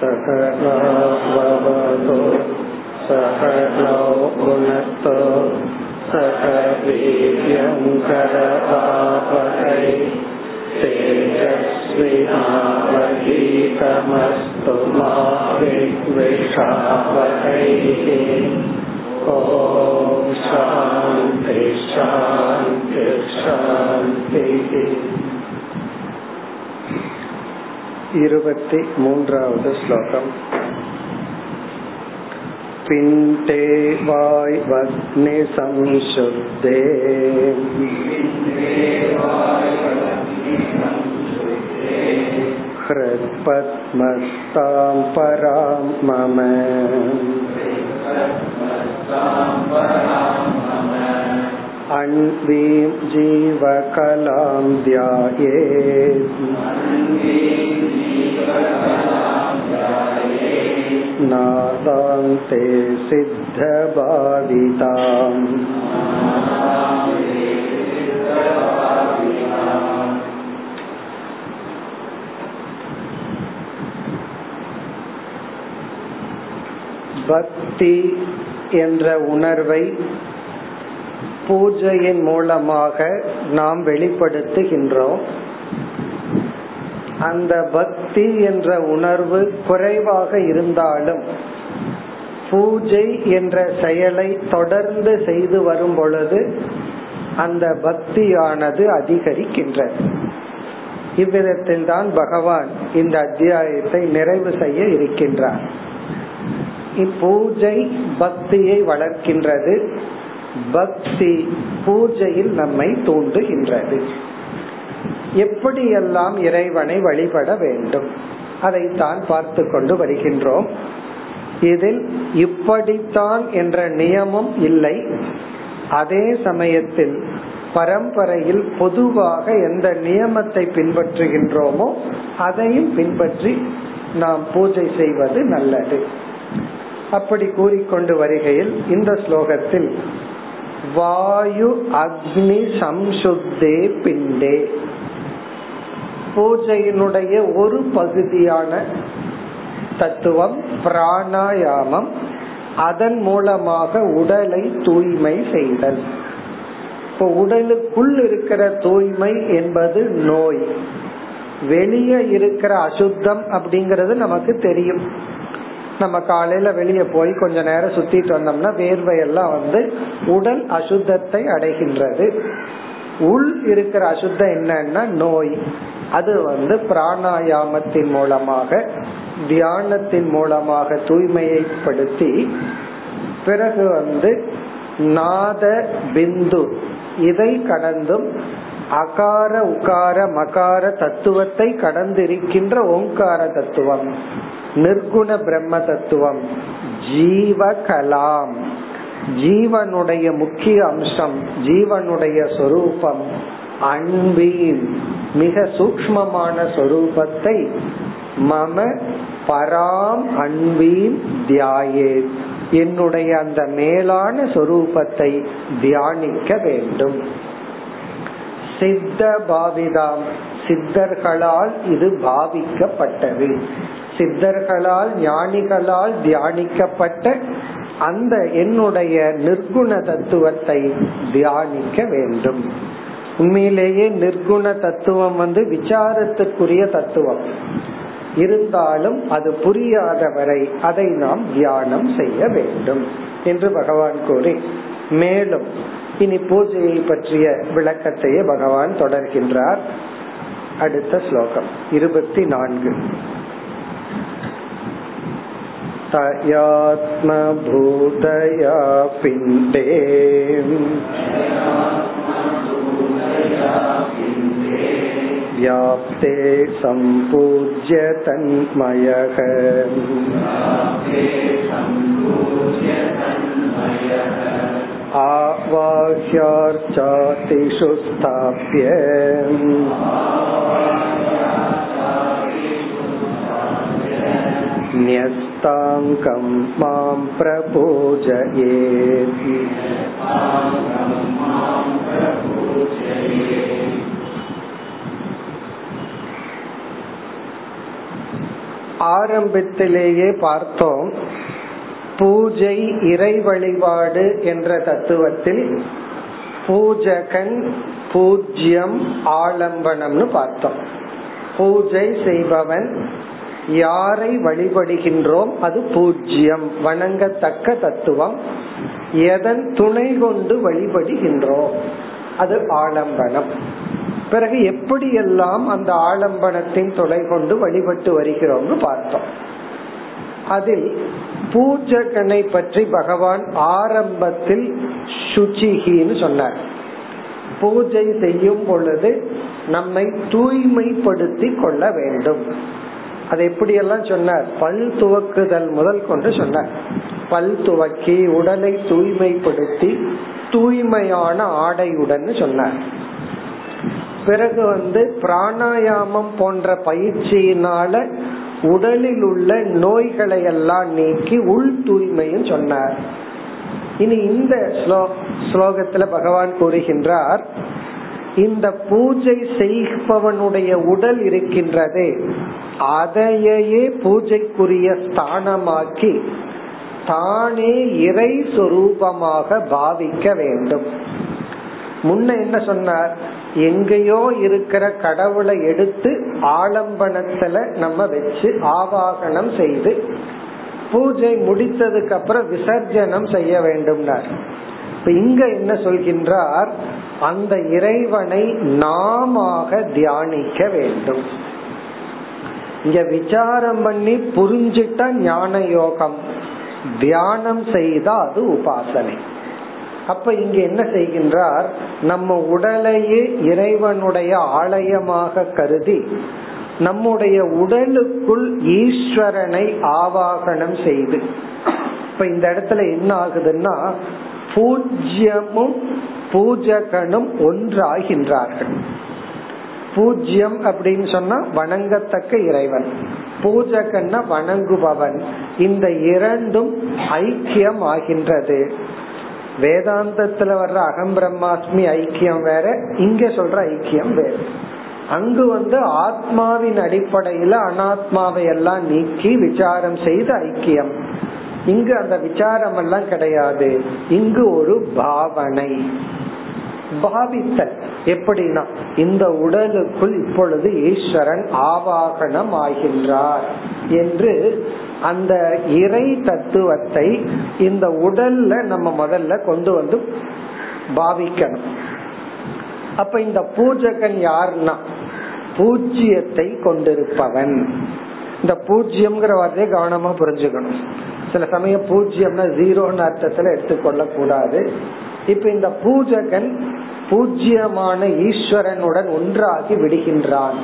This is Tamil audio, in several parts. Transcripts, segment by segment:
सकलाववतो सकलौ गुणतो सक वीर्यङ्करवावहै तेजस्विनावधीतमस्तु मा विद्विषावहैः ॐ शान्ति शान्ति शान्तिः இருपति मून्वद् श्लोकम् पिण्डे वाय्वग्निसंशुद्धे हृत्पद्मस्तां परां मम अन्वीं जीवकलां ध्याये ध्यायेत् नादान्ते सिद्धभाविताम् பக்தி என்ற உணர்வை பூஜையின் மூலமாக நாம் வெளிப்படுத்துகின்றோம் அந்த பக்தி என்ற உணர்வு குறைவாக இருந்தாலும் பூஜை என்ற செயலை தொடர்ந்து செய்து வரும் பொழுது அந்த பக்தியானது அதிகரிக்கின்றது. இவ்விதத்தில் தான் பகவான் இந்த அத்தியாயத்தை நிறைவு செய்ய இருக்கின்றார். இப்பூஜை பக்தியை வளர்க்கின்றது. பக்தி பூஜையில் நம்மை தூண்டுகின்றது. எப்படியெல்லாம் இறைவனை வழிபட வேண்டும்? அதைத்தான் பார்த்து கொண்டு வருகின்றோம். இதில் இப்படித்தான் என்ற நியமம் இல்லை. அதே சமயத்தில் பரம்பரையில் பொதுவாக எந்த நியமத்தை பின்பற்றுகின்றோமோ அதையும் பின்பற்றி நாம் பூஜை செய்வது நல்லது. அப்படி கூறிக்கொண்டு வருகையில் இந்த ஸ்லோகத்தில் வாயு அக்னி சம்சுத்தே பிண்டே பூஜையினுடைய ஒரு பகுதியான தத்துவம் பிராணாயாமம் அதன் மூலமாக உடலை தூய்மை செய்தல். இப்போ உடலுக்குள் இருக்கிற தூய்மை என்பது நோய். வெளியே இருக்கிற அசுத்தம் அப்படிங்கறது நமக்கு தெரியும். நம்ம காலையில வெளியே போய் கொஞ்ச நேரம் சுத்திட்டு வந்தோம்னா வேர்வையெல்லாம் வந்து உடல் அசுத்தத்தை அடைகின்றது. உள் இருக்கிற அசுத்தம் என்னன்னா நோய். அது வந்து பிராணாயாமத்தின் மூலமாக தியானத்தின் மூலமாக தூய்மையைப்படுத்தி பிறகு வந்து நாத பிந்து இதை கடந்தும் அகார உகார மகார தத்துவத்தை கடந்திருக்கின்ற ஓங்கார தத்துவம் நிர்குண பிரம்ம தத்துவம் ஜீவ கலாம். ஜீவனுடைய முக்கிய அம்சம் ஜீவனுடைய சொரூபம் அன்பின் மிக சூக்மமான சொரூபத்தை மம பராம் அன்பின் தியாயே. என்னுடைய அந்த மேலான சொரூபத்தை தியானிக்க வேண்டும். சித்த பாவிதாம். சித்தர்களால் இது பாவிக்கப்பட்டது. சித்தர்களால் ஞானிகளால் தியானிக்கப்பட்ட அந்த என்னுடைய நிர்குண தத்துவத்தை தியானிக்க வேண்டும். உண்மையிலேயே நிர்குண தத்துவம் வந்து விசாரத்துக்குரிய தத்துவம் இருந்தாலும் அது புரியாத வரை அதை நாம் தியானம் செய்ய வேண்டும் என்று பகவான் கூறி மேலும் இனி பூஜையை பற்றிய விளக்கத்தையே பகவான் தொடர்கின்றார் அடுத்த ஸ்லோகம் இருபத்தி நான்கு तयात्मभूतया पिण्डे व्याप्ते सम्पूज्य तन्मयः। आवाह्यार्चातिषु स्थाप्य। न्यस्ताङ्कं मां प्रपूजयेत् ஆரம்பத்திலேயே பார்த்தோம் பூஜை இறை வழிபாடு என்ற தத்துவத்தில் பூஜகன் பூஜ்யம் ஆலம்பனம்னு பார்த்தோம் பூஜை செய்பவன் யாரை வழிபடுகின்றோம் அது பூஜ்யம். வணங்கத்தக்க தத்துவம். எதன் துணை கொண்டு வழிபடுகின்றோம்? அது ஆலம்பனம். பிறகு எப்படியெல்லாம் அந்த ஆலம்பனத்தின் துணை கொண்டு வழிபட்டு வருகிறோம்னு பார்த்தோம். அதில் பூஜகனை பற்றி பகவான் ஆரம்பத்தில் சுச்சிகின்னு சொன்னார். பூஜை செய்யும் பொழுது நம்மை தூய்மைப்படுத்தி கொள்ள வேண்டும். அதை எப்படியெல்லாம் சொன்னார்? பல் துவக்குதல் முதல் கொண்டு சொன்னார். பல் துவக்கி உடலை தூய்மைப்படுத்தி தூய்மையான ஆடையுடன் சொன்னார். பிறகு வந்து பிராணாயாமம் போன்ற பயிற்சியினால உடலில் உள்ள நோய்களை எல்லாம் நீக்கி உள் தூய்மையும் சொன்னார். இனி இந்த ஸ்லோகத்துல பகவான் கூறுகின்றார் இந்த பூஜை செய்பவனுடைய உடல் இருக்கின்றதே அதையே பூஜைக்குரிய ஸ்தானமாக்கி தானே இறை சொரூபமாக பாவிக்க வேண்டும். முன்ன என்ன சொன்னார்? எங்கேயோ இருக்கிற கடவுளை எடுத்து ஆலம்பனத்துல நம்ம வச்சு ஆவாகனம் செய்து பூஜை முடித்ததுக்கு அப்புறம் விசர்ஜனம் செய்ய வேண்டும்னார். இப்ப இங்க என்ன சொல்கின்றார்? அந்த இறைவனை நாம தியானிக்க வேண்டும். இங்க விசாரம் பண்ணி புரிஞ்சிட்டா ஞான யோகம் தியானம் செய்தா அது உபாசனை. அப்ப இங்க என்ன செய்கின்றார்? நம்ம உடலையே இறைவனுடைய ஆலயமாக கருதி நம்முடைய உடலுக்குள் ஈஸ்வரனை ஆவாகனம் செய்து. இப்ப இந்த இடத்துல என்ன ஆகுதுன்னா பூஜ்யமும் பூஜகனும் ஒன்றாகின்றார்கள். பூஜ்யம் அப்படின்னு சொன்னா வணங்கத்தக்க இறைவன். பூஜகன்னா வணங்குபவன். இந்த இரண்டும் ஐக்கியம் ஆகின்றது வேதாந்தத்துல வர்ற அகம் பிரம்மாஸ்மி ஐக்கியம் வேற இங்க சொல்ற ஐக்கியம் வேற. அங்கு வந்து ஆத்மாவின் அடிப்படையில அனாத்மாவை எல்லாம் நீக்கி விசாரம் செய்த ஐக்கியம். இங்கு அந்த விசாரம் எல்லாம் கிடையாது. இங்கு ஒரு பாவனை. பாவித்தல். எப்படின்னா இந்த உடலுக்குள் இப்பொழுது ஈஸ்வரன் ஆவாகனம் ஆகின்றார் என்று அந்த இறை தத்துவத்தை இந்த உடல்ல நம்ம முதல்ல கொண்டு வந்து பாவிக்கணும். அப்ப இந்த பூஜகன் யாருன்னா பூஜ்யத்தை கொண்டிருப்பவன். இந்த பூஜ்யம்ங்கிற வார்த்தையை கவனமா புரிஞ்சுக்கணும். சில சமயம் பூஜ்யம்னா ஜீரோன்னு அர்த்தத்துல எடுத்துக்கொள்ள கூடாது இப்ப இந்த பூஜகன் பூஜ்யமான ஈஸ்வரனுடன் ஒன்றாகி விடுகின்றான்.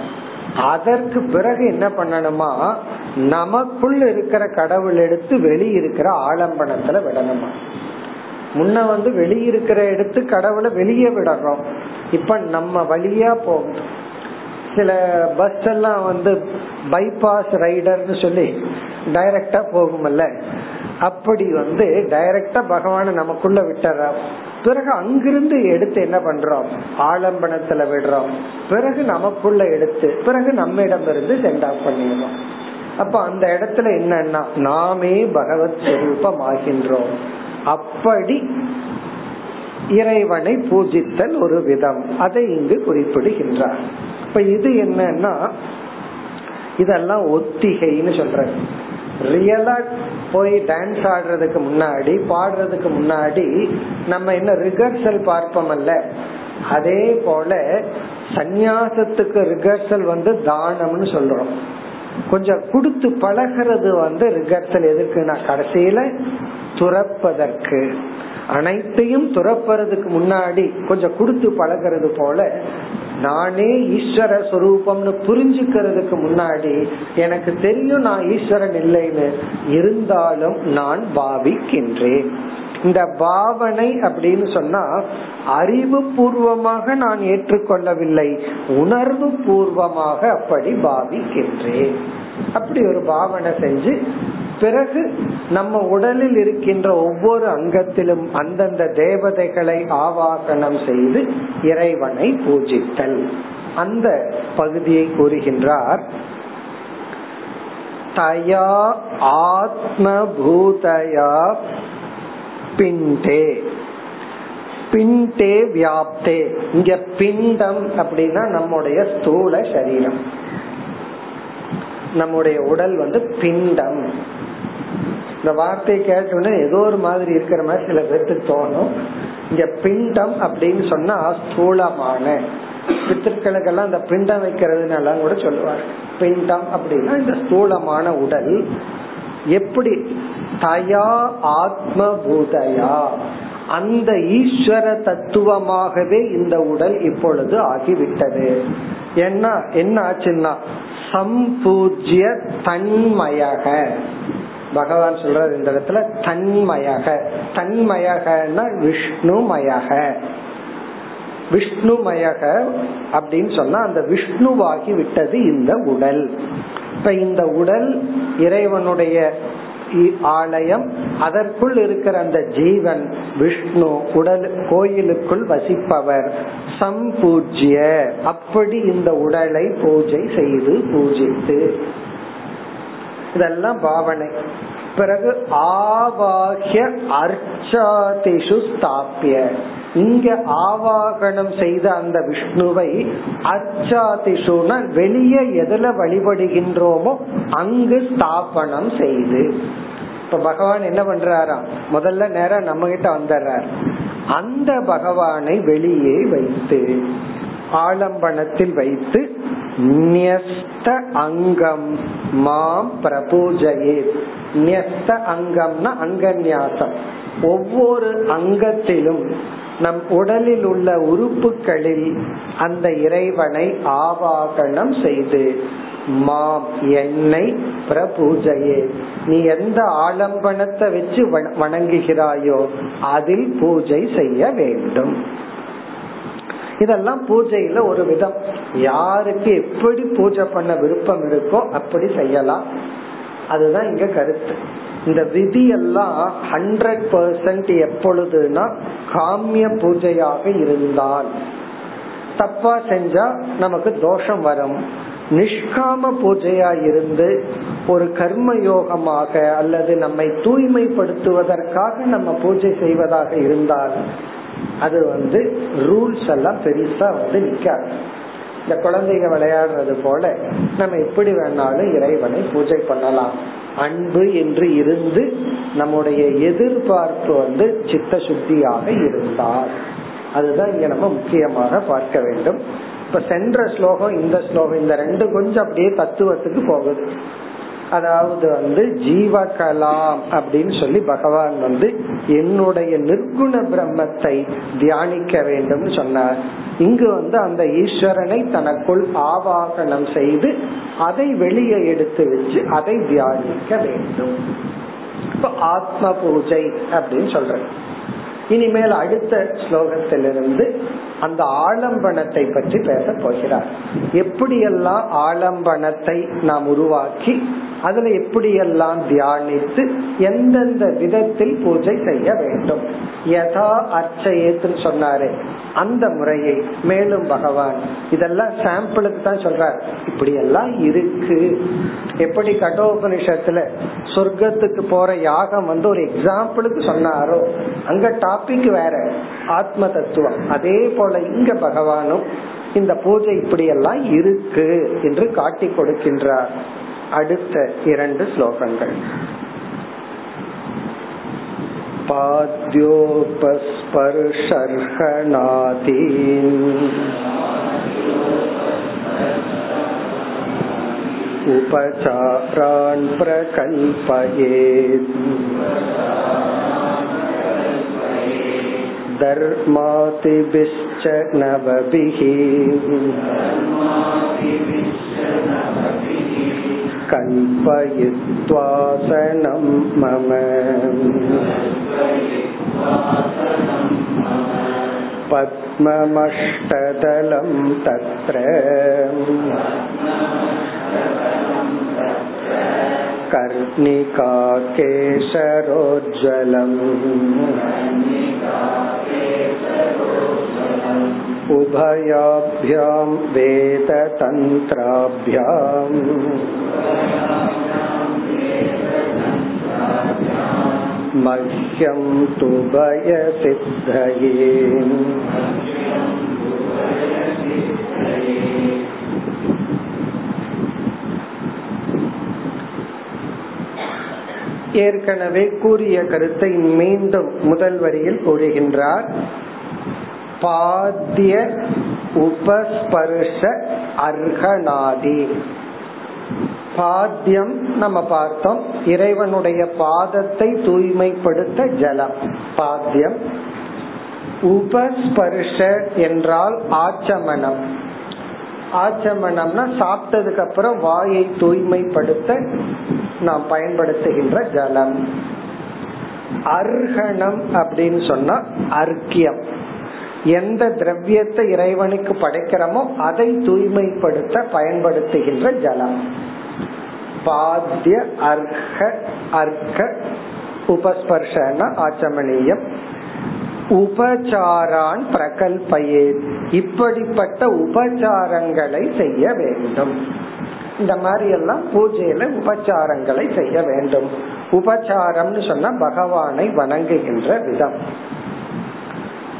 அதற்கு பிறகு என்ன பண்ணணுமா? நமக்குள் இருக்கிற கடவுள் எடுத்து வெளியிருக்கிற ஆலம்பனத்துல விடணுமா? முன்ன வந்து வெளியிருக்கிற எடுத்து கடவுளை வெளியே விடுறோம் இப்ப நம்ம வழியா போகணும். சில பஸ் எல்லாம் வந்து பைபாஸ் ரைடர்னு சொல்லி டைரக்டா போகுமல்ல அப்படி வந்து டைரக்டா பகவான நமக்குள்ள விட்டுறோம். பிறகு அங்கிருந்து எடுத்து என்ன பண்றோம்? ஆலம்பனத்துல விடுறோம். பிறகு நமக்குள்ள எடுத்து பிறகு நம்மிடம் இருந்து சென்ட் ஆஃப் பண்ணிடுறோம். அப்ப அந்த இடத்துல என்னன்னா நாமே பகவத் ஸ்வரூபம் ஆகின்றோம் அப்படி இறைவனை பூஜித்தல் ஒரு விதம். அதை இங்கு குறிப்பிடுகின்றார். இப்ப இது என்னன்னா இதெல்லாம் ஒத்திகைன்னு சொல்ற ரியலா போய் டான்ஸ் ஆடுறதுக்கு முன்னாடி பாடுறதுக்கு முன்னாடி நம்ம என்ன ரிகர்சல் பார்ப்போம்ல அதே போல சந்நியாசத்துக்கு ரிகர்சல் வந்து தானம்னு சொல்றோம். கொஞ்சம் கொடுத்து பழகிறது வந்து ரிகர்சல் எதுக்குன்னா கடைசியில துறப்பதற்கு. அனைத்தையும் துறப்பறதுக்கு முன்னாடி கொஞ்சம் கொடுத்து பழகிறது போல நானே ஈஸ்வர சொரூபம்னு புரிஞ்சுக்கிறதுக்கு முன்னாடி எனக்கு தெரியும் நான் ஈஸ்வரன் இல்லைன்னு. இருந்தாலும் நான் பாவிக்கின்றேன். இந்த பாவனை அப்படின்னு சொன்னா அறிவு பூர்வமாக நான் ஏற்றுக்கொள்ளவில்லை. உணர்வு பூர்வமாக அப்படி பாவிக்கின்றேன். அப்படி ஒரு பாவனை செஞ்சு பிறகு நம்ம உடலில் இருக்கின்ற ஒவ்வொரு அங்கத்திலும் அந்தந்த தேவதைகளை ஆவாகனம் செய்து இறைவனை பூஜித்தல். அந்த பகுதியை கூறுகின்றார். தயா ஆத்மபூதயா பிண்டே. பிண்டே வியாப்தே. இங்க பிண்டம் அப்படின்னா நம்முடைய ஸ்தூல சரீரம். நம்முடைய உடல் வந்து பிண்டம். இந்த வார்த்தையை கேட்டோன்னே ஏதோ ஒரு மாதிரி இருக்கிற மாதிரி சில பேர்த்துக்கு தோணும். இங்க பிண்டம் அப்படின்னு சொன்னா ஸ்தூலமான பித்திருக்களுக்கெல்லாம் இந்த பிண்டம் வைக்கிறதுனால கூட சொல்லுவார் பிண்டம் அப்படின்னா இந்த ஸ்தூலமான உடல். எப்படி? தயா ஆத்ம பூதயா அந்த ஈஸ்வர தத்துவமாகவே இந்த உடல் இப்பொழுது ஆகிவிட்டது. என்ன? என்ன ஆச்சுன்னா? சம்பூஜ்ய தன்மயக. பகவான் சொல்றது இந்த இடத்துல தன்மயக. தன்மயகன்னா விஷ்ணுமயக. விஷ்ணுமயக அப்படின்னு சொன்னா அந்த விஷ்ணுவாகி விட்டது இந்த உடல். இப்ப இந்த உடல் இறைவனுடைய ஆலயம் அதற்குள் இருக்கிற அந்த ஜீவன் விஷ்ணு உடல் கோயிலுக்குள் வசிப்பவர் சம்பூஜ்ய. அப்படி இந்த உடலை பூஜை செய்து பூஜித்து இதெல்லாம் பாவனை. பிறகு ஆவாகிய அர்ச்சாதிஷு ஸ்தாபிய. இங்க ஆவாகனம் செய்த அந்த விஷ்ணுவை அர்ச்சாதிஷுன வெளியே எதுல வழிபடுகின்றோமோ அங்கு ஸ்தாபனம் செய்து. இப்ப பகவான் என்ன பண்றாராம் முதல்ல நேரம் நம்ம கிட்ட வந்துடுறார். அந்த பகவானை வெளியே வைத்து ஆலம்பனத்தில் வைத்து நியஸ்த அங்கம் மாம் பிரபூஜையே. நியஸ்த அங்கம்னா அங்கநியாசம் ஒவ்வொரு அங்கத்திலும் நம் உடலில் உள்ள உறுப்புகளில் அந்த இறைவனை ஆவாகனம் செய்து மாம் என்னை பிரபூஜையே நீ எந்த ஆலம்பனத்தை வச்சு வணங்குகிறாயோ அதில் பூஜை செய்ய வேண்டும். இதெல்லாம் பூஜையில ஒரு விதம். யாருக்கு எப்படி பூஜை பண்ண விருப்பம் இருக்கோ அப்படி செய்யலாம். அதுதான் இங்க கருத்து. இந்த விதி எல்லாம் ஹண்ட்ரட் பர்சன்ட் எப்பொழுதுனா காமிய பூஜையாக இருந்தால். தப்பா செஞ்சா நமக்கு தோஷம் வரும். நிஷ்காம பூஜையா இருந்து ஒரு கர்ம யோகமாக அல்லது நம்மை தூய்மைப்படுத்துவதற்காக நம்ம பூஜை செய்வதாக இருந்தால் அது வந்து ரூல்ஸ் எல்லாம் பெருசா வந்து நிக்காது. இந்த குழந்தைங்க விளையாடுறது போல நம்ம எப்படி வேணாலும் இறைவனை பூஜை பண்ணலாம். அன்பு என்று இருந்து நம்முடைய எதிர்பார்ப்பு வந்து சித்த சுத்தியாக இருந்தார் அதுதான் இங்க நம்ம முக்கியமாக பார்க்க வேண்டும். இப்ப சென்ற ஸ்லோகம் இந்த ஸ்லோகம் இந்த ரெண்டு கொஞ்சம் அப்படியே தத்துவத்துக்கு போகுது. அதாவது வந்து ஜீவகலாம் அப்படின்னு சொல்லி பகவான் வந்து என்னுடைய நிர்குண பிரம்மத்தை தியானிக்க வேண்டும் சொன்னார். இங்கு வந்து அந்த ஈஸ்வரனை தனக்குள் ஆவாகனம் செய்து அதை வெளியே எடுத்து வச்சு அதை தியானிக்க வேண்டும். இப்ப ஆத்ம பூஜை அப்படின்னு சொல்றேன். இனிமேல் அடுத்த ஸ்லோகத்திலிருந்து அந்த ஆலம்பனத்தை பற்றி பேச போகிறார். எப்படியெல்லாம் ஆலம்பனத்தை நாம் உருவாக்கி அதுல எப்படியெல்லாம் தியானித்து எந்தெந்த விதத்தில் பூஜை செய்ய வேண்டும். யதா அர்ச்சயத்துன்னு சொன்னாரு அந்த முறையை மேலும் பகவான் இதெல்லாம் சாம்பிளுக்கு தான் சொல்றார். இப்படி எல்லாம் இருக்கு. எப்படி கட்டோபனிஷத்துல சொர்க்கத்துக்கு போற யாகம் வந்து ஒரு எக்ஸாம்பிளுக்கு சொன்னாரோ அங்க டாபிக் வேற ஆத்ம தத்துவம் அதே போல இங்க பகவானும் இந்த பூஜை இப்படி எல்லாம் இருக்கு என்று காட்டி கொடுக்கின்றார் அடுத்த இரண்டு ஸ்லோகங்கள் पाद्योपस्पर्शर्हणादीन् उपचारान् प्रकल्पयेत् धर्मातिभिश्च नवभिः कल्पयित्वासनं मम पद्ममष्टदलं तत्र कर्णिकाकेशरोज्ज्वलम् उभयाभ्यां वेदतन्त्राभ्याम् मह्यं तु भयसिद्धये। ஏற்கனவே கூறிய கருத்தை மீண்டும் முதல் வரியில் கூறுகின்றார். பாத்திய உபஸ்பர்ஷ அர்ஹநாதி பாத்தியம் நம்ம பார்த்தோம். இறைவனுடைய பாதத்தை தூய்மைப்படுத்த ஜலம். பாத்தியம். உபஸ்பர்ஷ என்றால் ஆச்சமனம். ஆச்சமனம்னா சாப்பிட்டதுக்கு அப்புறம் வாயை தூய்மைப்படுத்த நாம் பயன்படுத்துகின்ற ஜலம். அர்ஹணம் அப்படின்னு சொன்னா அர்க்கியம். எந்த திரவியத்தை இறைவனுக்கு படைக்கிறோமோ அதை தூய்மைப்படுத்த பயன்படுத்துகின்ற ஜலம். பாத்திய அர்க்க அர்க்க உபஸ்பர்ஷன ஆச்சமணியம். உபச்சாரான் பிரகல்பயே. இப்படிப்பட்ட உபச்சாரங்களை செய்ய வேண்டும். இந்த மாதிரி எல்லாம் பூஜையில உபச்சாரங்களை செய்ய வேண்டும். உபச்சாரம்னு சொன்னா பகவானை வணங்குகின்ற விதம்.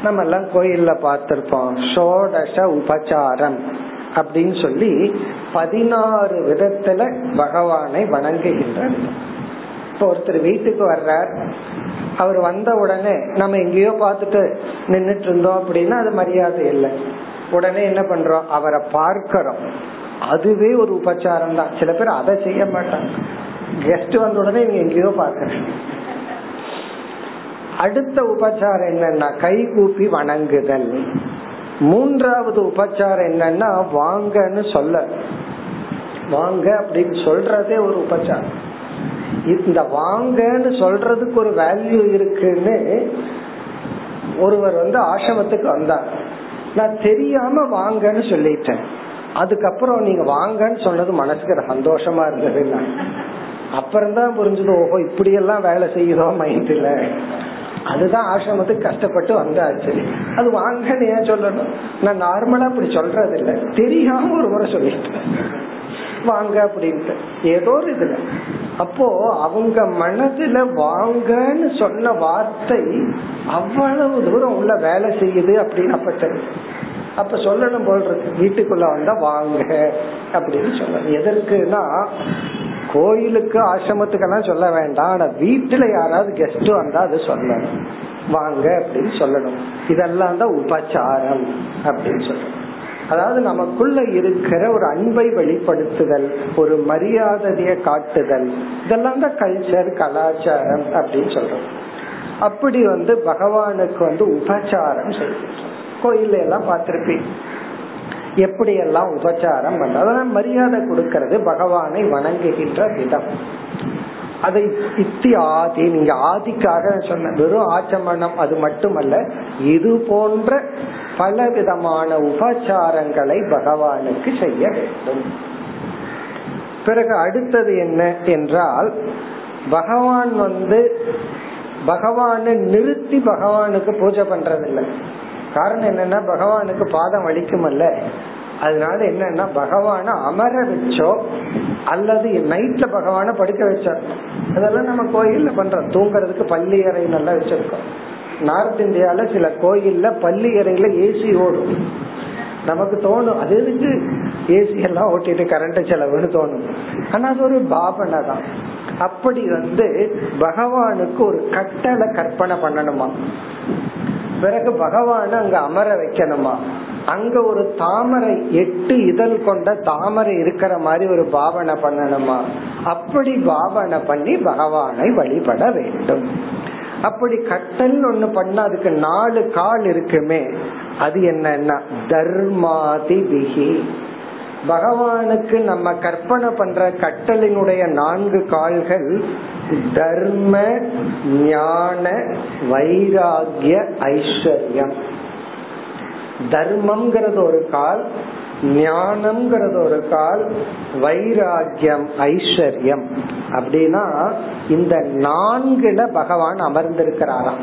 நம்ம எல்லாம் கோயில்ல பார்த்திருப்போம். ஷோடச உபச்சாரம் அப்படின்னு சொல்லி பதினாறு விதத்துல பகவானை வணங்குகின்ற இப்போ ஒருத்தர் வீட்டுக்கு வர்றார். அவர் வந்த உடனே நம்ம எங்கேயோ பார்த்துட்டு நின்றுட்டு இருந்தோம் அப்படின்னா அது மரியாதை இல்லை. உடனே என்ன பண்றோம்? அவரை பார்க்கிறோம். அதுவே ஒரு உபச்சாரம் தான். சில பேர் அதை செய்ய மாட்டாங்க. கெஸ்ட் வந்த உடனே இவங்க எங்கேயோ பாக்குறேன் அடுத்த உபச்சாரம் என்னன்னா கை கூப்பி வணங்குதல். மூன்றாவது உபச்சாரம் என்னன்னா வாங்கன்னு சொல்ல. வாங்க அப்படின்னு சொல்றதே ஒரு உபச்சாரம். இந்த வாங்கன்னு சொல்றதுக்கு ஒரு வேல்யூ இருக்குன்னு ஒருவர் வந்து ஆசிரமத்துக்கு வந்தார். நான் தெரியாம வாங்கன்னு சொல்லிட்டேன். அதுக்கப்புறம் நீங்க வாங்கன்னு சொன்னது மனசுக்கு சந்தோஷமா இருந்தது அப்புறம் தான் புரிஞ்சது ஓஹோ இப்படி எல்லாம் வேலை செய்யுதோ மைண்ட்ல. அதுதான் ஆசிரமத்துக்கு கஷ்டப்பட்டு வந்தாச்சு. அது வாங்கன்னு ஏன் சொல்லணும்? நான் நார்மலா அப்படி சொல்றது இல்ல தெரியாம ஒரு முறை சொல்லிட்டேன். வாங்க அப்படின்ட்டு. ஏதோ ஒரு இதுல. அப்போ அவங்க மனதுல வாங்கன்னு சொன்ன வார்த்தை அவ்வளவு தூரம் உள்ள வேலை செய்யுது அப்படின்னு அப்ப அப்ப சொல்லணும் போல் இருக்கு. வீட்டுக்குள்ள வந்தா வாங்க அப்படின்னு சொல்லணும். எதற்குன்னா கோயிலுக்கு ஆசிரமத்துக்கெல்லாம் சொல்ல வேண்டாம். ஆனா வீட்டுல யாராவது கெஸ்ட் வந்தா அது சொல்லணும். வாங்க அப்படின்னு சொல்லணும். இதெல்லாம் தான் உபச்சாரம் அப்படின்னு சொல்லணும். அதாவது நமக்குள்ள இருக்கிற ஒரு அன்பை வெளிப்படுத்துதல் ஒரு மரியாதைய காட்டுதல். இதெல்லாம் தான் கல்ச்சர் கலாச்சாரம் அப்படின்னு சொல்றோம். அப்படி வந்து பகவானுக்கு வந்து உபச்சாரம் செய்யும் கோயில்ல எல்லாம் பார்த்திருப்பீங்க. எப்படியெல்லாம் உபச்சாரம் பண்ண அதெல்லாம் மரியாதை கொடுக்கறது பகவானை வணங்குகின்ற விதம். அதை இத்தி ஆதி நீங்க ஆதிக்காக சொன்ன வெறும் ஆச்சமணம் அது மட்டுமல்ல இது போன்ற பல விதமான உபச்சாரங்களை பகவானுக்கு செய்ய வேண்டும். பிறகு அடுத்தது என்ன என்றால் பகவான் வந்து பகவானை நிறுத்தி பகவானுக்கு பூஜை பண்றதில்லை. காரணம் என்னன்னா பகவானுக்கு பாதம் வலிக்குமல்ல. அதனால என்னன்னா பகவான அமர வச்சோ அல்லது நைட்ல பகவான படுக்க வச்சோம் அதெல்லாம் நம்ம கோயில்ல பண்றோம். தூங்குறதுக்கு பள்ளி அறை நல்லா வச்சிருக்கோம். நார்த் இந்தியால சில கோயில்ல பள்ளி அறையில ஏசி ஓடும். நமக்கு தோணும் அது எதுக்கு ஏசி எல்லாம் ஓட்டிட்டு கரண்ட் செலவுன்னு தோணும். ஆனா அது ஒரு பாவனை தான். அப்படி வந்து பகவானுக்கு ஒரு கட்டளை கற்பனை பண்ணணுமா? பிறகு பகவான அங்க அமர வைக்கணுமா? அங்க ஒரு தாமரை எட்டு இதழ் கொண்ட தாமரை இருக்கிற மாதிரி ஒரு பாவனை பண்ணணுமா? அப்படி பாவனை பண்ணி பகவானை வழிபட வேண்டும். அப்படி கட்டல் ஒண்ணு பண்ண அதுக்கு நாலு கால் இருக்குமே. அது என்னன்னா தர்மாதி பிகி பகவானுக்கு நம்ம கற்பனை பண்ற கட்டளினுடைய நான்கு கால்கள் தர்ம ஞான வைராகிய ஐஸ்வர்யம். தர்மம்ங்கிறது ஒரு கால் ஞானம்ங்கிறது ஒரு கால் வைராகியம் ஐஸ்வர்யம். அப்படின்னா இந்த நான்குல பகவான் அமர்ந்திருக்கிறாராம்.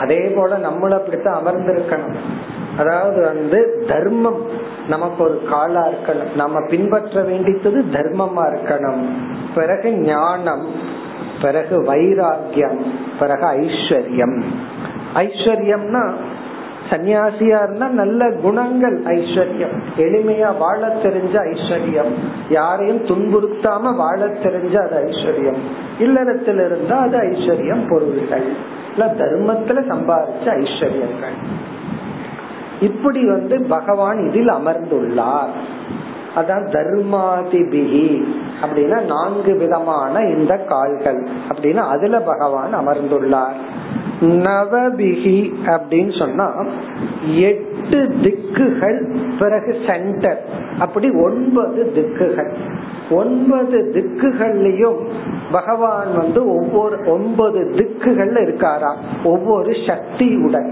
அதே போல நம்மளும் அப்படித்தான் அமர்ந்திருக்கணும். அதாவது வந்து தர்மம். நமக்கு ஒரு காலா இருக்கணும். நம்ம பின்பற்ற வேண்டித்தது தர்மமா இருக்கணும். பிறகு ஞானம் பிறகு வைராக்கியம் பிறகு ஐஸ்வர்யம். ஐஸ்வர்யம்னா சன்னியாசியா இருந்தா நல்ல குணங்கள் ஐஸ்வர்யம். எளிமையா வாழ தெரிஞ்ச ஐஸ்வர்யம். யாரையும் துன்புறுத்தாம வாழ தெரிஞ்ச அது ஐஸ்வர்யம். இல்லறத்தில் இருந்தா அது ஐஸ்வர்யம் பொருள்கள். இல்ல தர்மத்துல சம்பாதிச்ச ஐஸ்வர்யங்கள். இப்படி வந்து பகவான் இதில் அமர்ந்துள்ளார். அதான் தர்மாதிபிகி அப்படின்னா நான்கு விதமான இந்த கால்கள் அப்படின்னா அதுல பகவான் அமர்ந்துள்ளார். நவபிகி அப்படின்னு சொன்னா எட்டு திக்குகள் பிறகு சென்டர் அப்படி ஒன்பது திக்குகள். ஒன்பது திக்குகள்லயும் பகவான் வந்து ஒவ்வொரு ஒன்பது திக்குகள்ல இருக்காராம். ஒவ்வொரு சக்தியுடன்.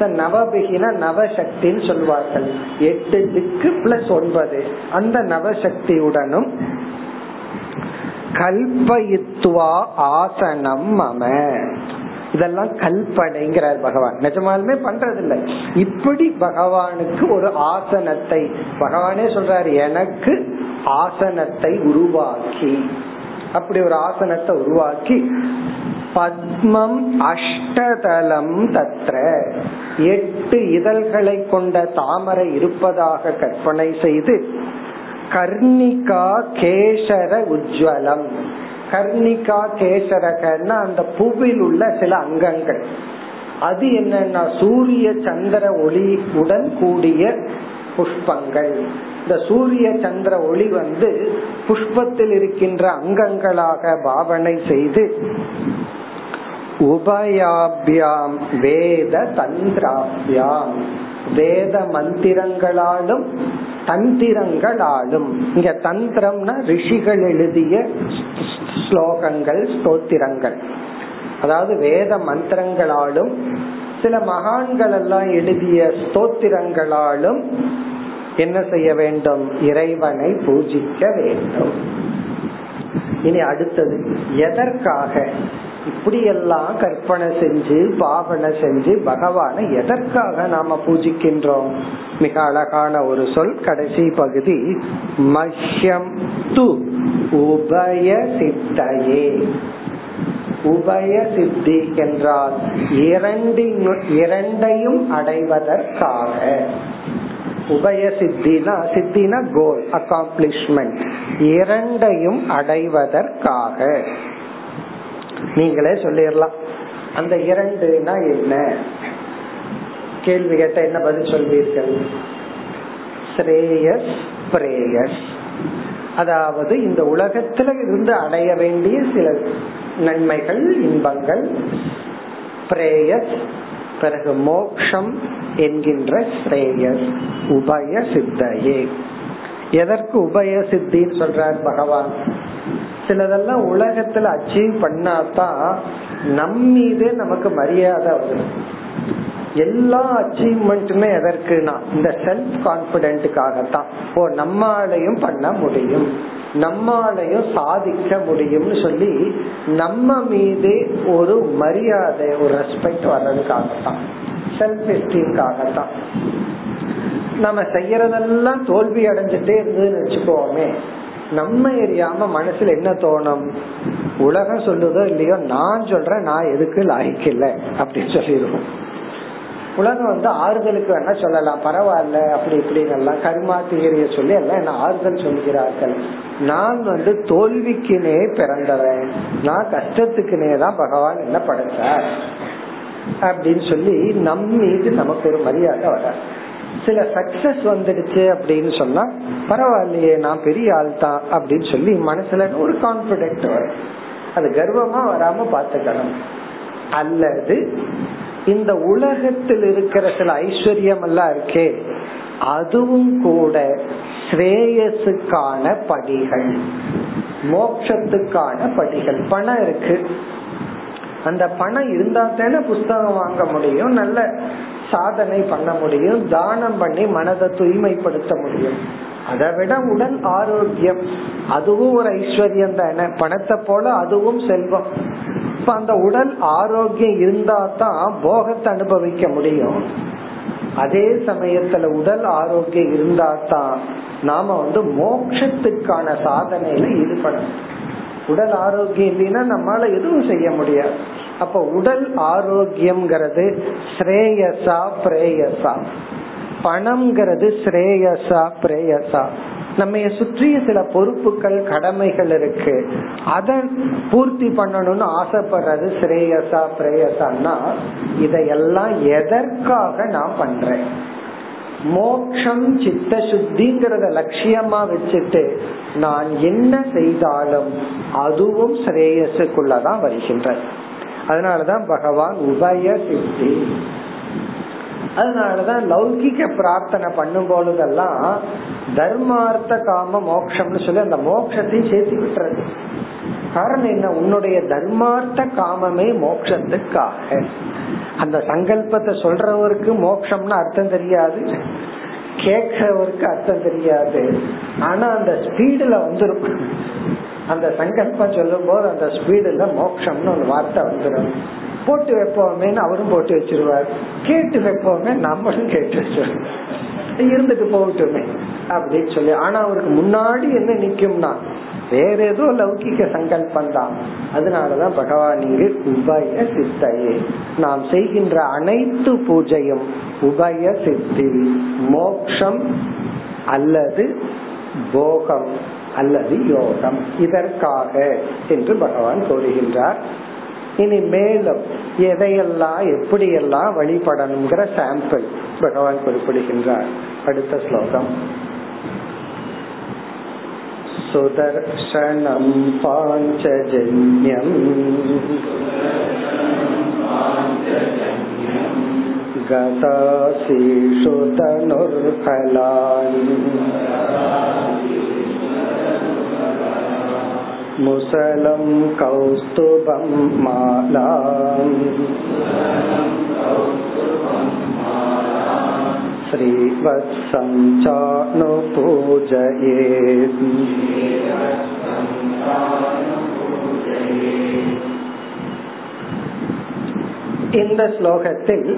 நவபிகின நவசக்தின்னு சொல்வார்கள். எட்டு திக்கு பிளஸ் ஒன்பது. அந்த நவசக்தியுடனும் கல்பயித்துவா ஆசனம் மம. இதெல்லாம் கல்பனைங்கிறார் பகவான். நிஜமாலுமே பண்றது இல்லை இப்படி பகவானுக்கு ஒரு ஆசனத்தை பகவானே சொல்றாரு எனக்கு ஆசனத்தை உருவாக்கி. அப்படி ஒரு ஆசனத்தை உருவாக்கி பத்மம் அஷ்டதலம் தத்ர. எட்டு இதழ்களை கொண்ட தாமரை இருப்பதாக கற்பனை செய்து கர்ணிகா கேசர உஜ்வலம். கர்ணிகா கேசரகன்னா அந்த பூவில் உள்ள சில அங்கங்கள். அது என்னன்னா சூரிய சந்திர ஒளி உடன் கூடிய புஷ்பங்கள். இந்த சூரிய சந்திர ஒளி வந்து புஷ்பத்தில் இருக்கின்ற அங்கங்களாக பாவனை செய்து உபயாபியாம் வேத தந்திராபியாம். வேத மந்திரங்களாலும் தந்திரங்களாலும். இங்க தந்திரம்னா ரிஷிகள் எழுதிய ஸ்லோகங்கள் ஸ்தோத்திரங்கள். அதாவது வேத மந்திரங்களாலும் சில மகான்கள் எல்லாம் எழுதிய ஸ்தோத்திரங்களாலும் என்ன செய்ய வேண்டும்? இறைவனை பூஜிக்க வேண்டும். இனி அடுத்தது எதற்காக இப்படியெல்லாம் கற்பனை செஞ்சு பாவனை செஞ்சு பகவானை எதற்காக நாம பூஜிக்கின்றோம்? மிக அழகான ஒரு சொல் கடைசி பகுதி மஹ்யம் து உபய சித்தையே. உபய சித்தி என்றால் இரண்டையும் அடைவதற்காக. உபய சித்தினா சித்தினா கோல் அக்காம்ப்ளிஷ்மெண்ட் இரண்டையும் அடைவதற்காக. நீங்களே சொல்லிடலாம். அந்த இரண்டுனா என்ன? கேள்வி கேட்ட என்ன பதில் சொல்வீர்கள்? ஸ்ரேயஸ் பிரேயஸ். அதாவது இந்த உலகத்துல இருந்து அடைய வேண்டிய சில நன்மைகள் இன்பங்கள். பிரேயஸ் பிறகு மோக்ஷம் என்கின்ற ஸ்ரேயஸ் உபய சித்தையே எதற்கு உபய சித்தின்னு சொல்றார் பகவான்? சிலதெல்லாம் உலகத்துல அச்சீவ் பண்ணாதான் நம் மீது நமக்கு மரியாதை வரும். எல்லா அச்சீவ்மெண்ட்டுமே எதற்குனா இந்த செல்ஃப் கான்பிடென்ட்டுக்காகத்தான் ஓ நம்மாலையும் பண்ண முடியும். நம்மாலையும் சாதிக்க முடியும்னு சொல்லி நம்ம மீது ஒரு மரியாதை ஒரு ரெஸ்பெக்ட் வர்றதுக்காகத்தான். செல்ஃப் எஸ்டீம்காகத்தான் நம்ம செய்யறதெல்லாம் தோல்வி அடைஞ்சிட்டே இருந்ததுன்னு வச்சுக்கோமே. நம்ம எரியாம மனசுல என்ன தோணும்? உலகம் சொல்லுதோ இல்லையோ நான் சொல்றேன் நான் எதுக்கு லாய்க்கு அப்படின்னு சொல்லிடுவோம். உலகம் வந்து ஆறுதலுக்கு வேணா சொல்லலாம். பரவாயில்ல அப்படி இப்படின்னு எல்லாம் கருமா தியரிய சொல்லி எல்லாம் என்ன ஆறுதல் சொல்கிறார்கள் நான் வந்து தோல்விக்குனே பிறந்தவன். நான் கஷ்டத்துக்குனே தான் பகவான் என்ன படைச்சார் அப்படின்னு சொல்லி நம் மீது நமக்கு ஒரு மரியாதை வராது. சில சக்சஸ் வந்துடுச்சு அப்படின்னு சொன்னா பரவாயில்லையே நான் பெரிய ஆள் தான் அப்படின்னு சொல்லி மனசுல ஒரு கான்பிடென்ட் வரும். அது கர்வமா வராம பாத்துக்கணும் அல்லது இந்த உலகத்தில் இருக்கிற சில ஐஸ்வர்யம் எல்லாம் இருக்கே அதுவும் கூட ஸ்ரேயஸுக்கான படிகள் மோட்சத்துக்கான படிகள் பணம் இருக்கு. அந்த பணம் இருந்தா தானே புஸ்தகம் வாங்க முடியும். நல்ல சாதனை பண்ண முடியும் தானம் பண்ணி மனதை தூய்மைப்படுத்த முடியும். அதை விட உடல் ஆரோக்கியம் அதுவும் ஒரு ஐஸ்வர்யம் தானே. பணத்தை போல அதுவும் செல்வம். இப்ப அந்த உடல் ஆரோக்கியம் இருந்தா தான் போகத்தை அனுபவிக்க முடியும். அதே சமயத்துல உடல் ஆரோக்கியம் இருந்தா தான் நாம வந்து மோட்சத்துக்கான சாதனையில ஈடுபடணும். உடல் ஆரோக்கியம் இல்லைன்னா நம்மளால எதுவும் செய்ய முடியாது. அப்ப உடல் ஆரோக்கியம்ங்கிறது ஸ்ரேயசா பிரேயசா. பணம்ங்கிறது ஸ்ரேயசா பிரேயசா. நம்ம சுற்றிய சில பொறுப்புகள் கடமைகள் இருக்கு. அதை பூர்த்தி பண்ணணும்னு ஆசைப்படுறது ஸ்ரேயசா பிரேயசான்னா இதையெல்லாம் எதற்காக நான் பண்றேன்? மோக்ஷம் சித்த சுத்திங்கிறத லட்சியமா வச்சுட்டு நான் என்ன செய்தாலும் அதுவும் ஸ்ரேயசுக்குள்ளதான் வருகின்றேன் அதனாலதான் பகவான் உபய சித்தி. அதனாலதான் லௌகிக பிரார்த்தனை பண்ணும் பொழுதெல்லாம் தர்மார்த்த காம மோக்ஷம்னு சொல்லி அந்த மோக்ஷத்தையும் சேர்த்து விட்டுறது. காரணம் என்ன? உன்னுடைய தர்மார்த்த காமமே மோக்ஷத்துக்காக. அந்த சங்கல்பத்தை சொல்றவருக்கு மோக்ஷம்னு அர்த்தம் தெரியாது. கேட்கிறவருக்கு அர்த்தம் தெரியாது. ஆனா அந்த ஸ்பீடுல வந்துருக்கும் அந்த சங்கல்பம் சொல்லும் போது அந்த ஸ்பீடுல மோக்ஷம்னு ஒரு வார்த்தை வந்துடும். போட்டு வைப்போமே அவரும் போட்டு வச்சிருவார். கேட்டு வைப்போமே நம்மளும் கேட்டு வச்சிருவோம். இருந்துட்டு போகட்டுமே அப்படின்னு சொல்லி. ஆனா அவருக்கு முன்னாடி என்ன நிக்கும்னா வேற ஏதோ லௌகிக சங்கல்பம் தான். அதனாலதான் பகவான் இங்கு உபய சித்தையே. நாம் செய்கின்ற அனைத்து பூஜையும் உபய சித்தி மோக்ஷம் அல்லது போகம். அல்லது யோகம் இதற்காக என்று பகவான் கூறுகின்றார் இனி மேலும் எதையெல்லாம் எப்படியெல்லாம் வழிபடணுங்கிற சாம்பிள் பகவான் குறிப்பிடுகின்றார் அடுத்த ஸ்லோகம் सुदर्शनं पाञ्चजन्यम् गतासीषु तनुर्फलान् मुसलं कौस्तुभं मालाम् श्रीवत्सं चानुपूजयेत् இந்த ஸ்லோகத்தில்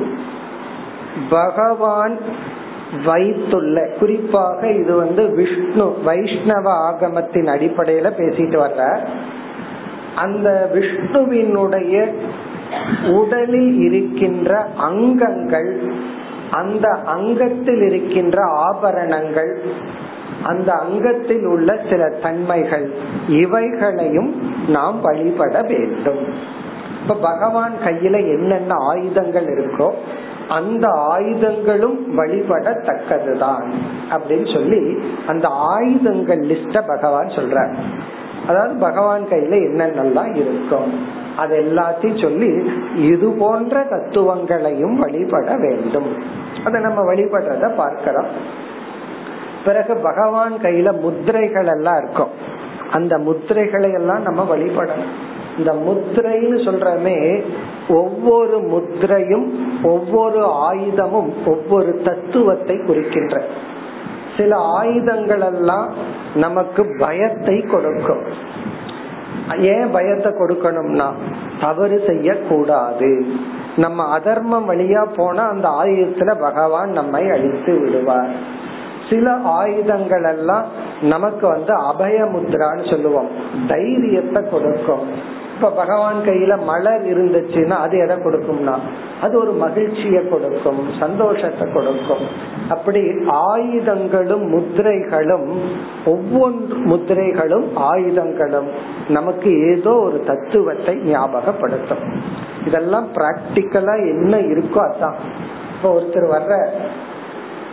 பகவான் வைத்துள்ள குறிப்பாக இது வந்து விஷ்ணு வைஷ்ணவ ஆகமத்தின் அடிப்படையில பேசிட்டு வர்ற அந்த விஷ்ணுவினுடைய உடலில் இருக்கின்ற அங்கங்கள் அந்த அங்கத்தில் இருக்கின்ற ஆபரணங்கள் அந்த அங்கத்தில் உள்ள சில தன்மைகள் இவைகளையும் நாம் வழிபட வேண்டும். இப்ப பகவான் கையில என்னென்ன ஆயுதங்கள் இருக்கோ அந்த ஆயுதங்களும் வழிபடத்தக்கதுதான் அப்படின்னு சொல்லி அந்த ஆயுதங்கள் லிஸ்ட பகவான் சொல்ற அதாவது பகவான் கையில என்னென்னலாம் இருக்கும் அது எல்லாத்தையும் சொல்லி இது போன்ற தத்துவங்களையும் வழிபட வேண்டும். அதை நம்ம வழிபடுறத பார்க்கிறோம். பிறகு பகவான் கையில முத்திரைகள் எல்லாம் இருக்கும் அந்த முத்திரைகளை எல்லாம் நம்ம வழிபடணும். இந்த முத்திரைன்னு சொல்றமே ஒவ்வொரு முத்திரையும் ஒவ்வொரு ஆயுதமும் ஒவ்வொரு தத்துவத்தை குறிக்கின்ற. சில ஆயுதங்கள் எல்லாம் நமக்கு பயத்தை கொடுக்கும். ஏன் பயத்தை கொடுக்கணும்னா தவறு செய்யக்கூடாது. நம்ம அதர்மம் வழியா போனா அந்த ஆயுதத்துல பகவான் நம்மை அழித்து விடுவார். சில ஆயுதங்கள் எல்லாம் நமக்கு வந்து அபயமுத்ரான்னு சொல்லுவோம். தைரியத்தை கொடுக்கும். இப்ப பகவான் கையில மலர் இருந்துச்சுன்னா அது எதை கொடுக்கும்னா அது ஒரு மகிழ்ச்சியை கொடுக்கும் சந்தோஷத்தை கொடுக்கும். அப்படி ஆயுதங்களும் முத்திரைகளும் ஒவ்வொன்று முத்திரைகளும் ஆயுதங்களும் நமக்கு ஏதோ ஒரு தத்துவத்தை ஞாபகப்படுத்தும். இதெல்லாம் பிராக்டிக்கலா என்ன இருக்கோ அதான். இப்ப ஒருத்தர் வர்ற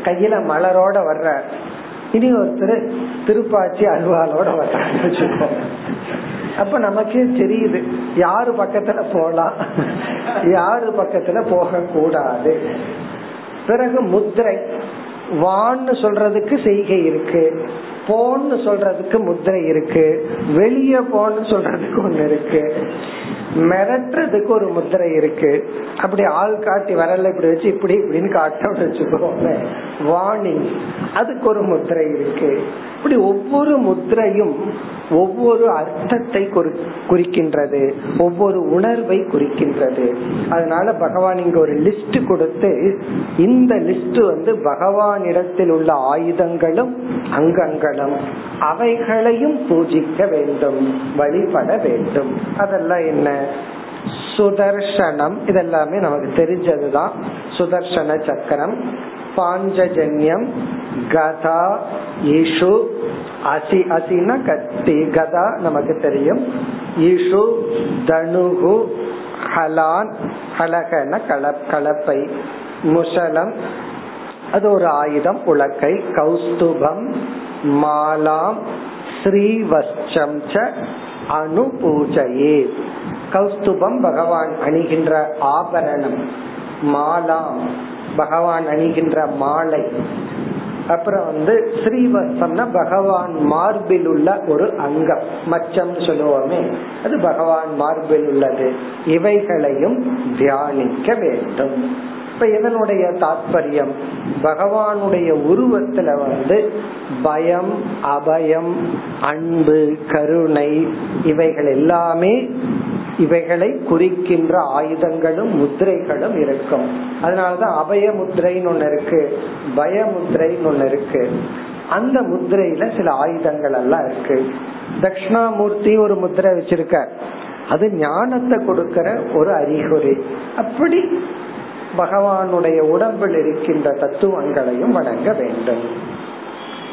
கையில மலரோட வர்ற இனி ஒருத்தர் திருப்பாச்சி அல்வாலோட வர்றாங்க வச்சுக்கோங்க. அப்ப நமக்கே தெரியுது யாரு பக்கத்துல போலாம் யாரு பக்கத்துல போக கூடாது பிறகு முத்திரை வான்னு சொல்றதுக்கு செய்கை இருக்கு. போன்னு சொல்றதுக்கு முத்திரை இருக்கு வெளியே போன்னு சொல்றதுக்கு ஒண்ணு இருக்கு. மிரட்டுறதுக்கு ஒரு முத்திரை இருக்கு. அப்படி ஆள் காட்டி வரல இப்படி வச்சு இப்படி இப்படின்னு காட்டணும்னு வச்சுக்கோங்க வார்னிங் அதுக்கு ஒரு முத்திரை இருக்கு. இப்படி ஒவ்வொரு முத்திரையும் ஒவ்வொரு அர்த்தத்தை குறிக்கின்றது. ஒவ்வொரு உணர்வை குறிக்கின்றது. அதனால பகவான் இங்க ஒரு லிஸ்ட் கொடுத்து இந்த லிஸ்ட் வந்து பகவானிடத்தில் உள்ள ஆயுதங்களும் அங்கங்களும் அவைகளையும் பூஜிக்க வேண்டும் வழிபட வேண்டும். அதெல்லாம் என்ன? சுதர்சனம். இதெல்லாமே நமக்கு தெரிஞ்சதுதான். சுதர்சன சக்கரம் பாஞ்சஜன்யம் கதா இஷு அசி அசினா கத்தி கதா நமக்கு தெரியும். இஷு தனுகு ஹலான் ஹலகன கல கலப்பை முசலம். அது ஒரு ஆயுதம் உலக்கை கௌஸ்துபம் மாலாம் ஸ்ரீவஸ்சம் ச அனுபூஜையே கௌஸ்துபம் பகவான் அணிகின்ற ஆபரணம் மாலாம் பகவான் அணிகின்ற மாலை। அப்புறம் வந்து ஸ்ரீவஸ்தம்னா பகவான் மார்பில் உள்ள ஒரு அங்கம் மச்சம் சொல்லுவோமே அது பகவான் மார்பில் உள்ளது இவைகளையும் தியானிக்க வேண்டும். இப்ப இதனுடைய தாற்பயம் பகவானுடைய உருவத்துல வந்து பயம் அபயம் அன்பு கருணை இவைகள் எல்லாமே இவைகளை குறிக்கின்ற ஆயுதங்களும் முத்திரைகளும் இருக்கும். அதனாலதான் அபய முத்திரைன்னு ஒண்ணு இருக்கு பய முத்திரைன்னு ஒண்ணு இருக்கு. அந்த முத்திரையில சில ஆயுதங்கள் எல்லாம் இருக்கு. தட்சிணாமூர்த்தி ஒரு முத்திரை வச்சிருக்க அது ஞானத்தை கொடுக்கிற ஒரு அறிகுறி. அப்படி பகவானுடைய உடம்பில் இருக்கின்ற தத்துவங்களையும் வணங்க வேண்டும்.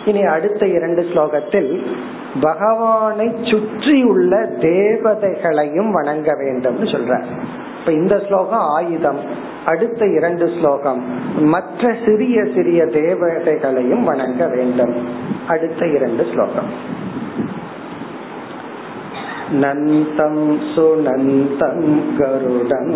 இனி அடுத்த இரண்டு ஸ்லோகத்தில் பகவானை சுற்றியுள்ள தேவதைகளையும் வணங்க வேண்டும் சொல்ற இப்ப இந்த ஸ்லோகம் ஆயுதம் அடுத்த இரண்டு ஸ்லோகம் மற்ற சிறிய சிறிய தேவதைகளையும் வணங்க வேண்டும். அடுத்த இரண்டு ஸ்லோகம். नन्तं सुनन्तं गरुडम्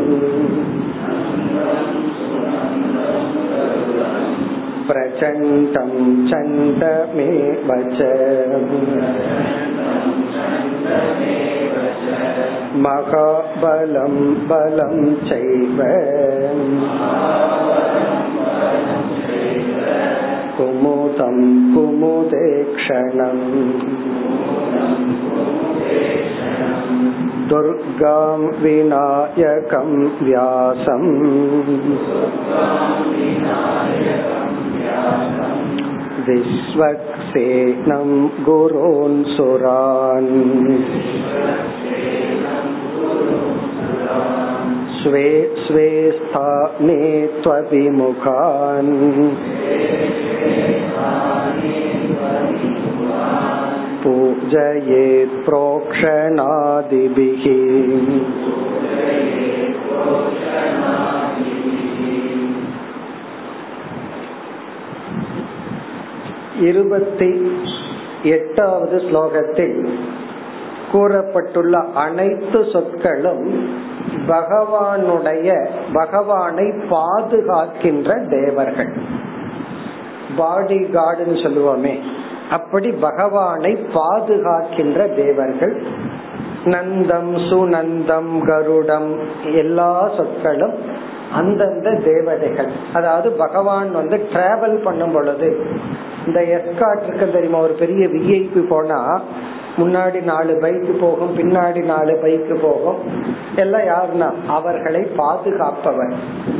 प्रचण्डं चण्डमेव च महाबलं बलं चैव कुमुदं कुमुदे क्षणम् दुर्गां विनायकं व्यासम् विश्वक्सेनं गुरोन् सुरान् स्वे स्वे स्थाने त्वविमुखान् पूजयेत् प्रोक्षणादिभिः இருபத்தி எட்டாவது ஸ்லோகத்தில் கூறப்பட்டுள்ள அனைத்து சொற்களும் பகவானுடைய பகவானை பாதுகாக்கின்ற தேவர்கள் பாடி கார்டுன்னு சொல்லுவோமே அப்படி பகவானை பாதுகாக்கின்ற தேவர்கள் நந்தம் சுநந்தம் கருடம் எல்லா சொற்களும் அந்தந்த தேவதைகள். அதாவது பகவான் வந்து டிராவல் பண்ணும் பொழுது இந்த எஸ்காட் இருக்கு தெரியுமா? ஒரு பெரிய விஐபி போனா முன்னாடி நாலு பைக் போகும் பின்னாடி நாலு பைக் போகும். எல்லாம் யாருன்னா அவர்களை பாதுகாப்பவர்.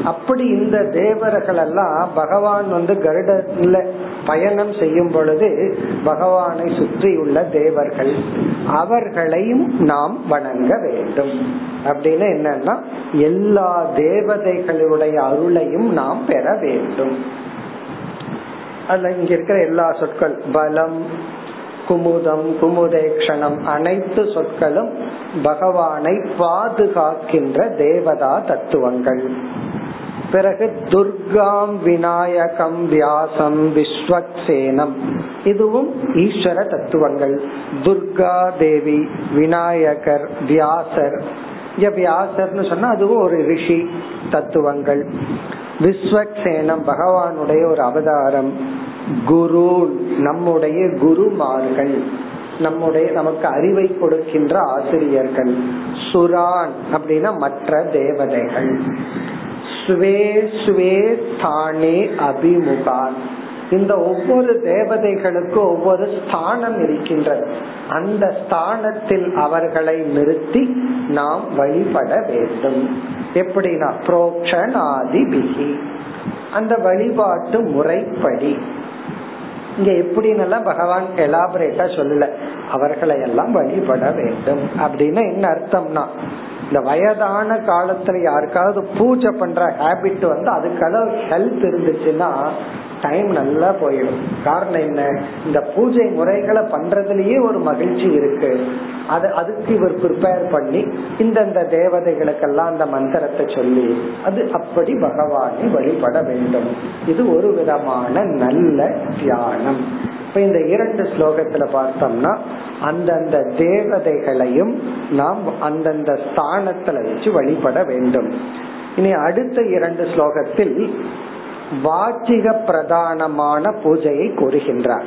அப்படி இந்த தேவர்கள் எல்லாம் பகவான் வந்து கருடத்துல பயணம் செய்யும் பொழுது பகவானை சுற்றியுள்ள தேவர்கள் அவர்களையும் நாம் வணங்க வேண்டும். அப்படின்னு என்னன்னா எல்லா தேவதைகளுடைய அருளையும் நாம் பெற வேண்டும். அதுல இங்க இருக்கிற எல்லா சொற்கள் பலம் குமுதம் குமுதேக்ஷணம் அனைத்து சொற்களும் பகவானை பாதுகாக்கின்ற தேவதா தத்துவங்கள். பிறகு துர்காம் விநாயகம் வியாசம் விஸ்வக்சேனம். இதுவும் ஈஸ்வர தத்துவங்கள். துர்கா தேவி விநாயகர் வியாசர். வியாசர்னு சொன்னா அதுவும் ஒரு ரிஷி தத்துவங்கள். விஸ்வக்சேனம் பகவானுடைய ஒரு அவதாரம். குரு நம்முடைய குருமார்கள் நம்முடைய நமக்கு அறிவை கொடுக்கின்ற ஆசிரியர்கள் சுரான் அப்படின்னா மற்ற தேவதைகள். ஸ்வே ஸ்வே ஸ்தானே அபிமுகான் இந்த ஒவ்வொரு தேவதைகளுக்கும் ஒவ்வொரு ஸ்தானம் இருக்கின்றது. அந்த ஸ்தானத்தில் அவர்களை நிறுத்தி நாம் வழிபட வேண்டும். எப்படின்னா புரோக்ஷன் ஆதி பிகி அந்த வழிபாட்டு முறைப்படி. இங்க எப்படின்னு பகவான் எலாபரேட்டா சொல்லல அவர்களை எல்லாம் வழிபட வேண்டும். அப்படின்னு என்ன அர்த்தம்னா இந்த வயதான காலத்துல யாருக்காவது பூஜை பண்ற ஹேபிட் வந்து அதுக்கெல்லாம் ஹெல்த் இருந்துச்சுன்னா டைம் நல்லா போயிடும். காரணம் என்ன? இந்த பூஜை முறைகளை பண்றதுலயே ஒரு மகிழ்ச்சி இருக்கு. அது அதுக்கு இவர் ப்ரிப்பேர் பண்ணி இந்தந்த தேவதைகளுக்கெல்லாம் அந்த மந்திரத்தை சொல்லி அது அப்படி பகவானை வழிபட வேண்டும். இது ஒரு விதமான நல்ல தியானம். இப்ப இந்த இரண்டு ஸ்லோகத்துல பார்த்தோம்னா அந்தந்த தேவதைகளையும் நாம் அந்தந்த ஸ்தானத்துல வச்சு வழிபட வேண்டும். இனி அடுத்த இரண்டு ஸ்லோகத்தில் வாச்சிக பிரதானமான பூஜையை கூறுகின்றார்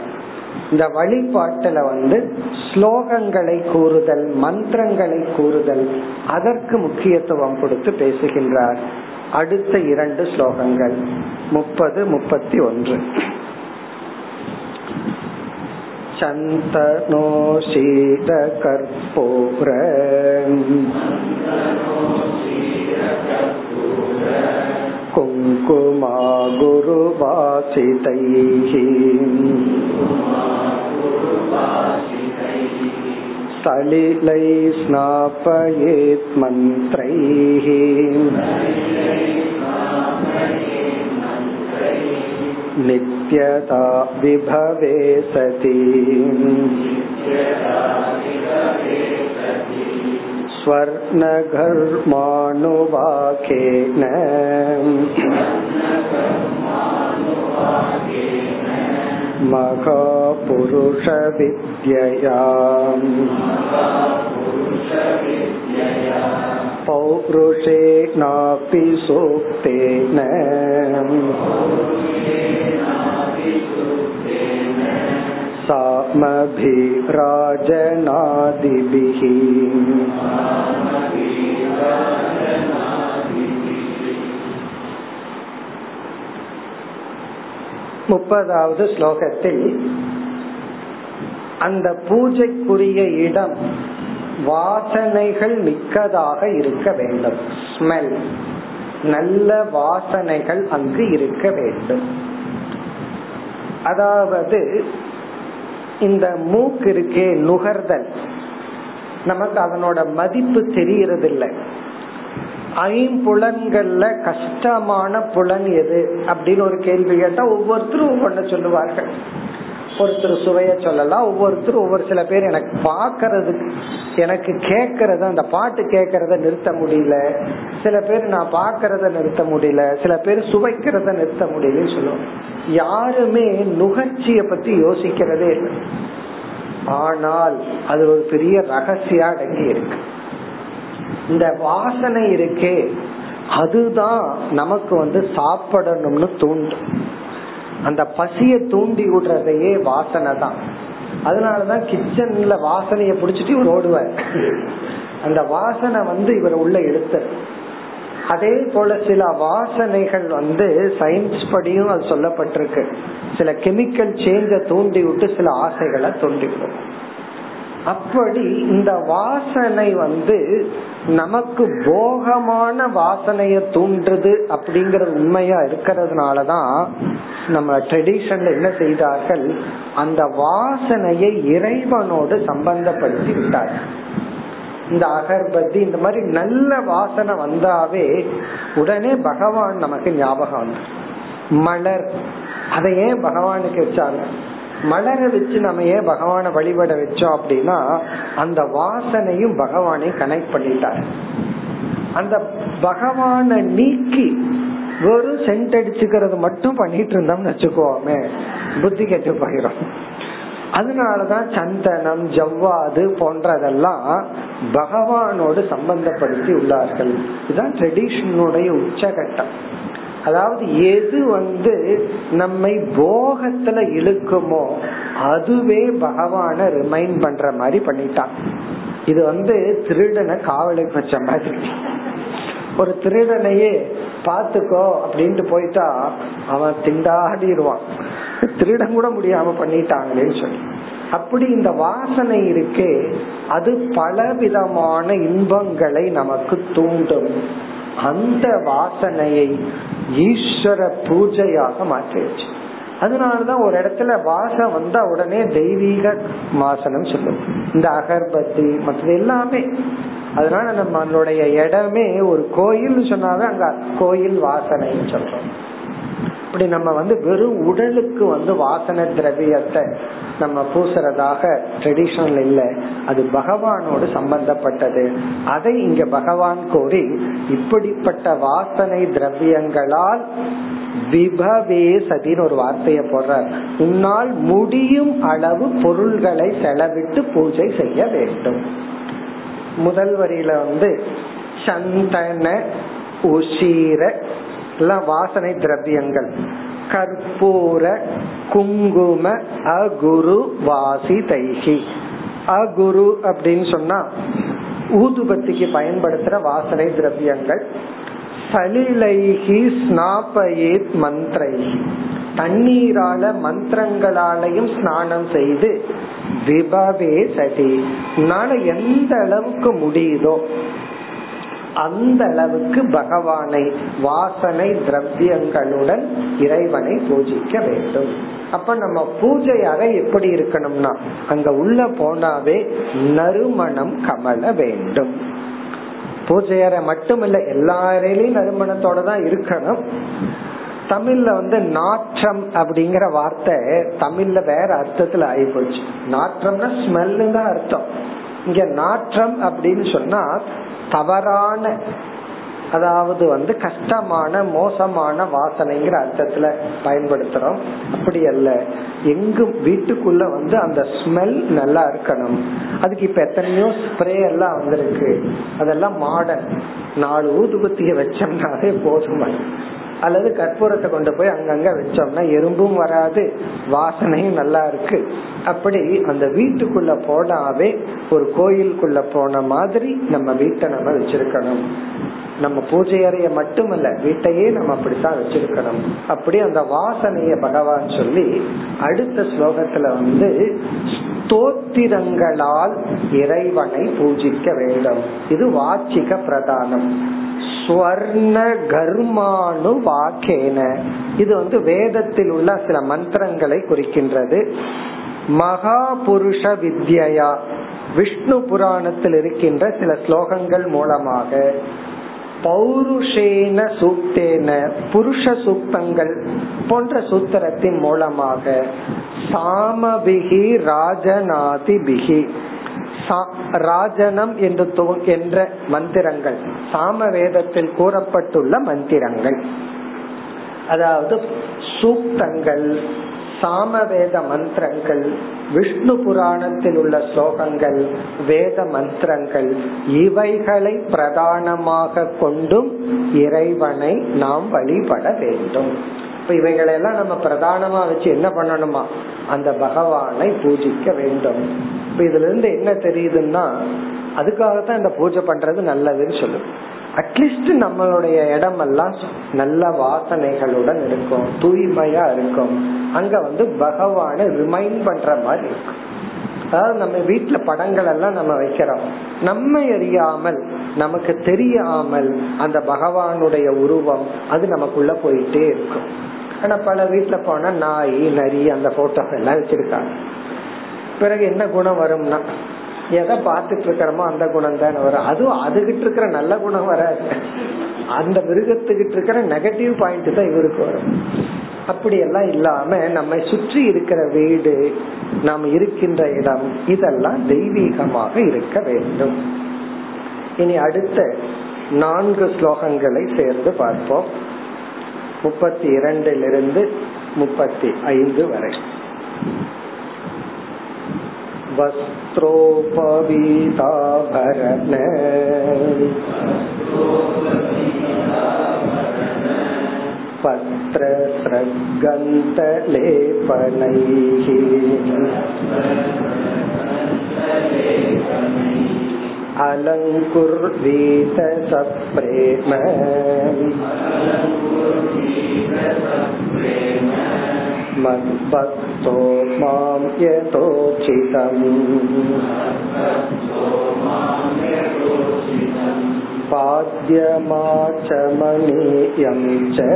இந்த வழிபாட்டுல வந்து ஸ்லோகங்களை கூறுதல் மந்திரங்களை கூறுதல் அதற்கு முக்கியத்துவம் கொடுத்து பேசுகின்றார் அடுத்த இரண்டு ஸ்லோகங்கள் முப்பது முப்பத்தி ஒன்று चन्दनो शीतकर्पूर कुङ्कुमा गुरुवासितैः सलिलै स्नापयेत् मन्त्रैः नित्यता विभवे सति स्वर्णघर्माणुवाकेन महापुरुषविद्यया पौरुषेणापि सूक्तेन। सामभिराजनादिभिः முப்பதாவது ஸ்லோகத்தில் அந்த பூஜைக்குரிய இடம் வாசனைகள் மிக்கதாக இருக்க வேண்டும் ஸ்மெல் நல்ல வாசனைகள் அங்கு இருக்க வேண்டும் அதாவது இந்த மூக்கு இருக்கே நுகர்தல். நமக்கு அதனோட மதிப்பு தெரியறது இல்லை ஐம்புலன்கள்ல கஷ்டமான புலன் எது அப்படின்னு ஒரு கேள்வி கேட்டா ஒவ்வொருத்தரும் ஒவ்வொன்னு சொல்லுவார்கள். ஒருத்தர் சுவைய சொல்லலாம் ஒவ்வொருத்தரும் ஒவ்வொரு சில பேர் எனக்கு பாக்குறதுக்கு எனக்கு கேக்குறத அந்த பாட்டு கேக்குறத நிறுத்த முடியல. சில பேர் நான் பாக்கிறத நிறுத்த முடியல. சில பேர் சுவைக்கிறத நிறுத்த முடியலன்னு சொல்லுவோம். யாருமே நுகர்ச்சிய பத்தி யோசிக்கிறதே இல்லை. ஆனால் அது ஒரு பெரிய ரகசியா அடங்கி இருக்கு. இந்த வாசனை இருக்கே அதுதான் நமக்கு வந்து சாப்பிடணும்னு தூண்டும். அந்த பசிய தூண்டி விடுறதையே வாசனை தான். அதனாலதான் கிச்சன்ல வாசனைய புடிச்சிட்டு இவர் ஓடுவார். அந்த வாசனை வந்து இவர் உள்ள எடுத்து அதே போல சில வாசனைகள் வந்து சயின்ஸ் படியும் அது சொல்லப்பட்டிருக்கு. சில கெமிக்கல் சேஞ்ச தூண்டி விட்டு சில ஆசைகளை தூண்டி விடும் அப்படி இந்த வாசனை வந்து நமக்கு போகமான வாசனைய தூண்டுறது அப்படிங்கறது உண்மையா இருக்கிறதுனாலதான் நம்ம ட்ரெடிஷன்ல என்ன செய்தார்கள்? அந்த வாசனையை இறைவனோடு சம்பந்தப்படுத்தி விட்டார்கள் இந்த அகர்பத்தி இந்த மாதிரி நல்ல வாசனை வந்தாவே உடனே பகவான் நமக்கு ஞாபகம் வந்து மலர். அதை ஏன் பகவானுக்கு வச்சாங்க? மலரை வச்சு நம்ம ஏன் பகவான வழிபட வச்சோம் அப்படின்னா அந்த வாசனையும் பகவானை கனெக்ட் பண்ணிட்டார். அந்த பகவான நீக்கி வெறும் சென்ட் அடிச்சுக்கிறது மட்டும் பண்ணிட்டு இருந்தோம்னு வச்சுக்கோமே புத்தி கெட்டு போயிடும் அதனாலதான் சந்தனம் ஜவ்வாது போன்றதெல்லாம் பகவானோடு சம்பந்தப்படுத்தி உள்ளார்கள். இதுதான் ட்ரெடிஷனுடைய உச்சகட்டம். அதாவது எது வந்து நம்மை போகத்துல இழுக்குமோ அதுவே பகவான ரிமைண்ட் பண்ற மாதிரி பண்ணிட்டான். இது வந்து திருடனை காவலுக்கு வச்ச மாதிரி. ஒரு திருடனையே பாத்துக்கோ அப்படின்ட்டு போயிட்டா அவன் திண்டாடிடுவான். திருடன் கூட முடியாம பண்ணிட்டாங்களேன்னு சொல்லி. அப்படி இந்த வாசனை இருக்கே அது பலவிதமான இன்பங்களை நமக்கு தூண்டும். அந்த வாசனையை ஈஸ்வர பூஜையாக மாற்றிடுச்சு அதனாலதான் ஒரு இடத்துல வாசம் வந்தா உடனே தெய்வீக வாசனம் சொல்லும். இந்த அகர்பத்தி மற்றது எல்லாமே. அதனால நம்மளுடைய இடமே ஒரு கோயில் சொன்னாவே அங்க கோயில் வாசனைன்னு சொல்றோம். அப்படி நம்ம வந்து வெறும் உடலுக்கு வந்து வாசன திரவியத்தை நம்ம பூசுறதாக ட்ரெடிஷனல் இல்ல. அது பகவானோடு சம்பந்தப்பட்டது. அதை இங்க பகவான் கோரி இப்படிப்பட்ட வாசனை திரவியங்களால் விபவே சதின்னு ஒரு வார்த்தைய போடுறார். உன்னால் முடியும் அளவு பொருள்களை செலவிட்டு பூஜை செய்ய வேண்டும். முதல் வரியில வந்து சந்தன உஷீர எல்லாம் வாசனை திரவியங்கள். கற்பூர குங்கும அகுரு வாசி தைகி அகுரு அப்படின்னு சொன்னா ஊதுபத்திக்கு பயன்படுத்துற வாசனை திரவியங்கள். சலிலைகி ஸ்நாபயேத் மந்திரைகி தண்ணீரால மந்திரங்களாலையும் ஸ்நானம் செய்து விபவே சதி எந்த அளவுக்கு முடியுதோ அந்த அளவுக்கு பகவானை வாசனை திரவியங்களுடன் இறைவனை பூஜிக்க வேண்டும். அப்ப நம்ம பூஜை அறை எப்படி இருக்கணும்னா அங்க உள்ள போனாவே நறுமணம் கமல வேண்டும். பூஜை அறை மட்டுமில்ல எல்லா அறையிலையும் நறுமணத்தோட தான் இருக்கணும். தமிழ்ல வந்து நாற்றம் அப்படிங்கிற வார்த்தை தமிழ்ல வேற அர்த்தத்துல ஆயிப்போச்சு. நாற்றம்னா ஸ்மெல்லுங்க அர்த்தம். இங்க நாற்றம் அப்படின்னு சொன்னா தவறான அதாவது வந்து கஷ்டமான மோசமான வாசனைங்கிற அர்த்தத்துல பயன்படுத்துறோம். அப்படி அல்ல. எங்கும் வீட்டுக்குள்ள வந்து அந்த ஸ்மெல் நல்லா இருக்கணும். அதுக்கு இப்ப எத்தனையோ ஸ்ப்ரே எல்லாம் வந்திருக்கு. அதெல்லாம் மாடர்ன் நாலு ஊதுபத்திய வச்சோம்னாலே போதும். அல்லது கற்பூரத்தை கொண்டு போய் அங்கங்க வச்சோம்னா எறும்பும் வராது வாசனையும் நல்லா இருக்கு. அப்படி அந்த வீட்டுக்குள்ள போனாவே ஒரு கோயிலுக்குள்ள போன மாதிரி நம்ம வீட்டை நம்ம வச்சிருக்கணும். நம்ம பூஜை அறைய மட்டுமல்ல வீட்டையே நம்ம அப்படித்தான் வச்சிருக்கணும். அப்படி அந்த வாசனைய பகவான் சொல்லி அடுத்த ஸ்லோகத்துல வந்து ஸ்தோத்திரங்களால் இறைவனை பூஜிக்க வேண்டும். இது வாச்சிக பிரதானம். ஸ்வர்ண கர்மானு வாக்கேன இது வந்து வேதத்தில் உள்ள சில மந்திரங்களை குறிக்கின்றது. மகாபுருஷ வித்யா விஷ்ணு புராணத்தில் இருக்கின்ற சில ஸ்லோகங்கள் மூலமாக பௌருஷேன சூக்தேன புருஷ சூக்தங்கள் போன்ற சூத்திரத்தின் மூலமாக சாமபிகி ராஜநாதி பிகி ராஜனம் என்று என்ற மந்திரங்கள் சாம வேதத்தில் கூறப்பட்டுள்ள மந்திரங்கள். அதாவது சூக்தங்கள் சாமவேத மந்திரங்கள் விஷ்ணு புராணத்தில் உள்ள ஸ்லோகங்கள் வேத மந்திரங்கள் இவைகளை பிரதானமாக கொண்டும் இறைவனை நாம் வழிபட வேண்டும். இப்ப இவைகளெல்லாம் நம்ம பிரதானமா வச்சு என்ன பண்ணணுமா? அந்த பகவானை பூஜிக்க வேண்டும். இப்ப இதுல இருந்து என்ன தெரியுதுன்னா அதுக்காகத்தான் இந்த பூஜை பண்றது நல்லதுன்னு சொல்லும் அட்லீஸ்ட் நம்மளுடைய இடம் எல்லாம் நல்ல வாசனைகளுடன் இருக்கும் தூய்மையா இருக்கும். அங்க வந்து பகவான ரிமைண்ட் பண்ற மாதிரி இருக்கும் அதாவது நம்ம வீட்டுல படங்கள் எல்லாம் நம்ம வைக்கிறோம். நம்ம அறியாமல் நமக்கு தெரியாமல் அந்த பகவானுடைய உருவம் அது நமக்குள்ள போயிட்டே இருக்கும். ஆனா பல வீட்டுல போனா நாய் நரி அந்த போட்டோ எல்லாம் வச்சிருக்காங்க. பிறகு என்ன குணம் வரும்னா எதை பார்த்துட்டு இருக்கிறோமோ அந்த குணம் தானே வரும். அதுவும் அதுகிட்டு இருக்கிற நல்ல குணம் வராது. அந்த மிருகத்துக்கிட்டு இருக்கிற நெகட்டிவ் பாயிண்ட் தான் இவருக்கு வரும். அப்படி எல்லாம் இல்லாம நம்மை சுற்றி இருக்கிற வீடு நாம் இருக்கின்ற இடம் இதெல்லாம் தெய்வீகமாக இருக்க வேண்டும். இனி அடுத்த நான்கு ஸ்லோகங்களை சேர்ந்து பார்ப்போம். முப்பத்தி இரண்டிலிருந்து முப்பத்தி ஐந்து வரை. वस्त्रोपवीताभरण पत्रस्रग्गन्तलेपनैः अलङ्कुर्वीत सप्रेम मद्भक्तो मां यतोचितम् पाद्यमाचमनीयं च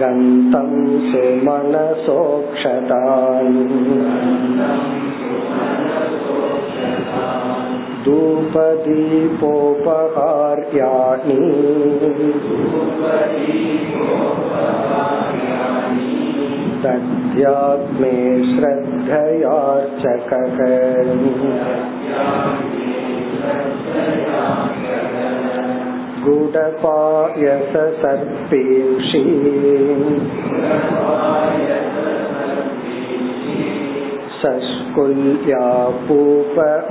गन्तं सुमनसोक्षताम् धूपदीपोपहार्याणि दद्यात्मे श्रद्धयार्चकः गुडपायस सर्पेक्षी शष्कुल्या पूपमोदकान्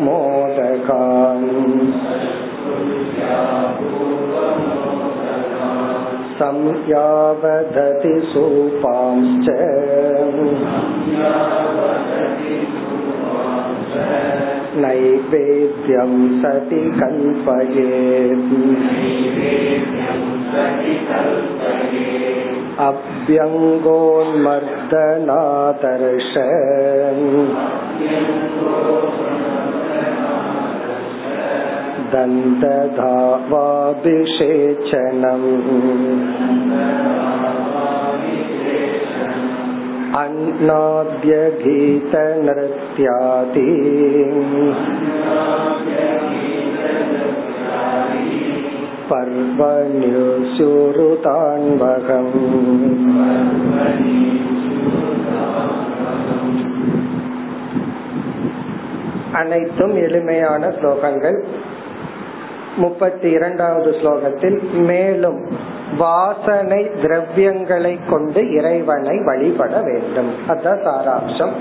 संयावदति सूपांश्च नैवेद्यं सति कल्पयेत् अभ्यङ्गोन्मर्दनादर्श दन्तधावाभिषेचनम्। अन्नाद्यगीतनृत्यादि पर्वण्युस्युरुतान्वहम् அனைத்தும் எளிமையான ஸ்லோகங்கள். முப்பத்தி இரண்டாவது ஸ்லோகத்தில் மேலும் வாசனை திரவியங்களை கொண்டு இறைவனை வழிபட வேண்டும். அதுதான் சாராம்சம்.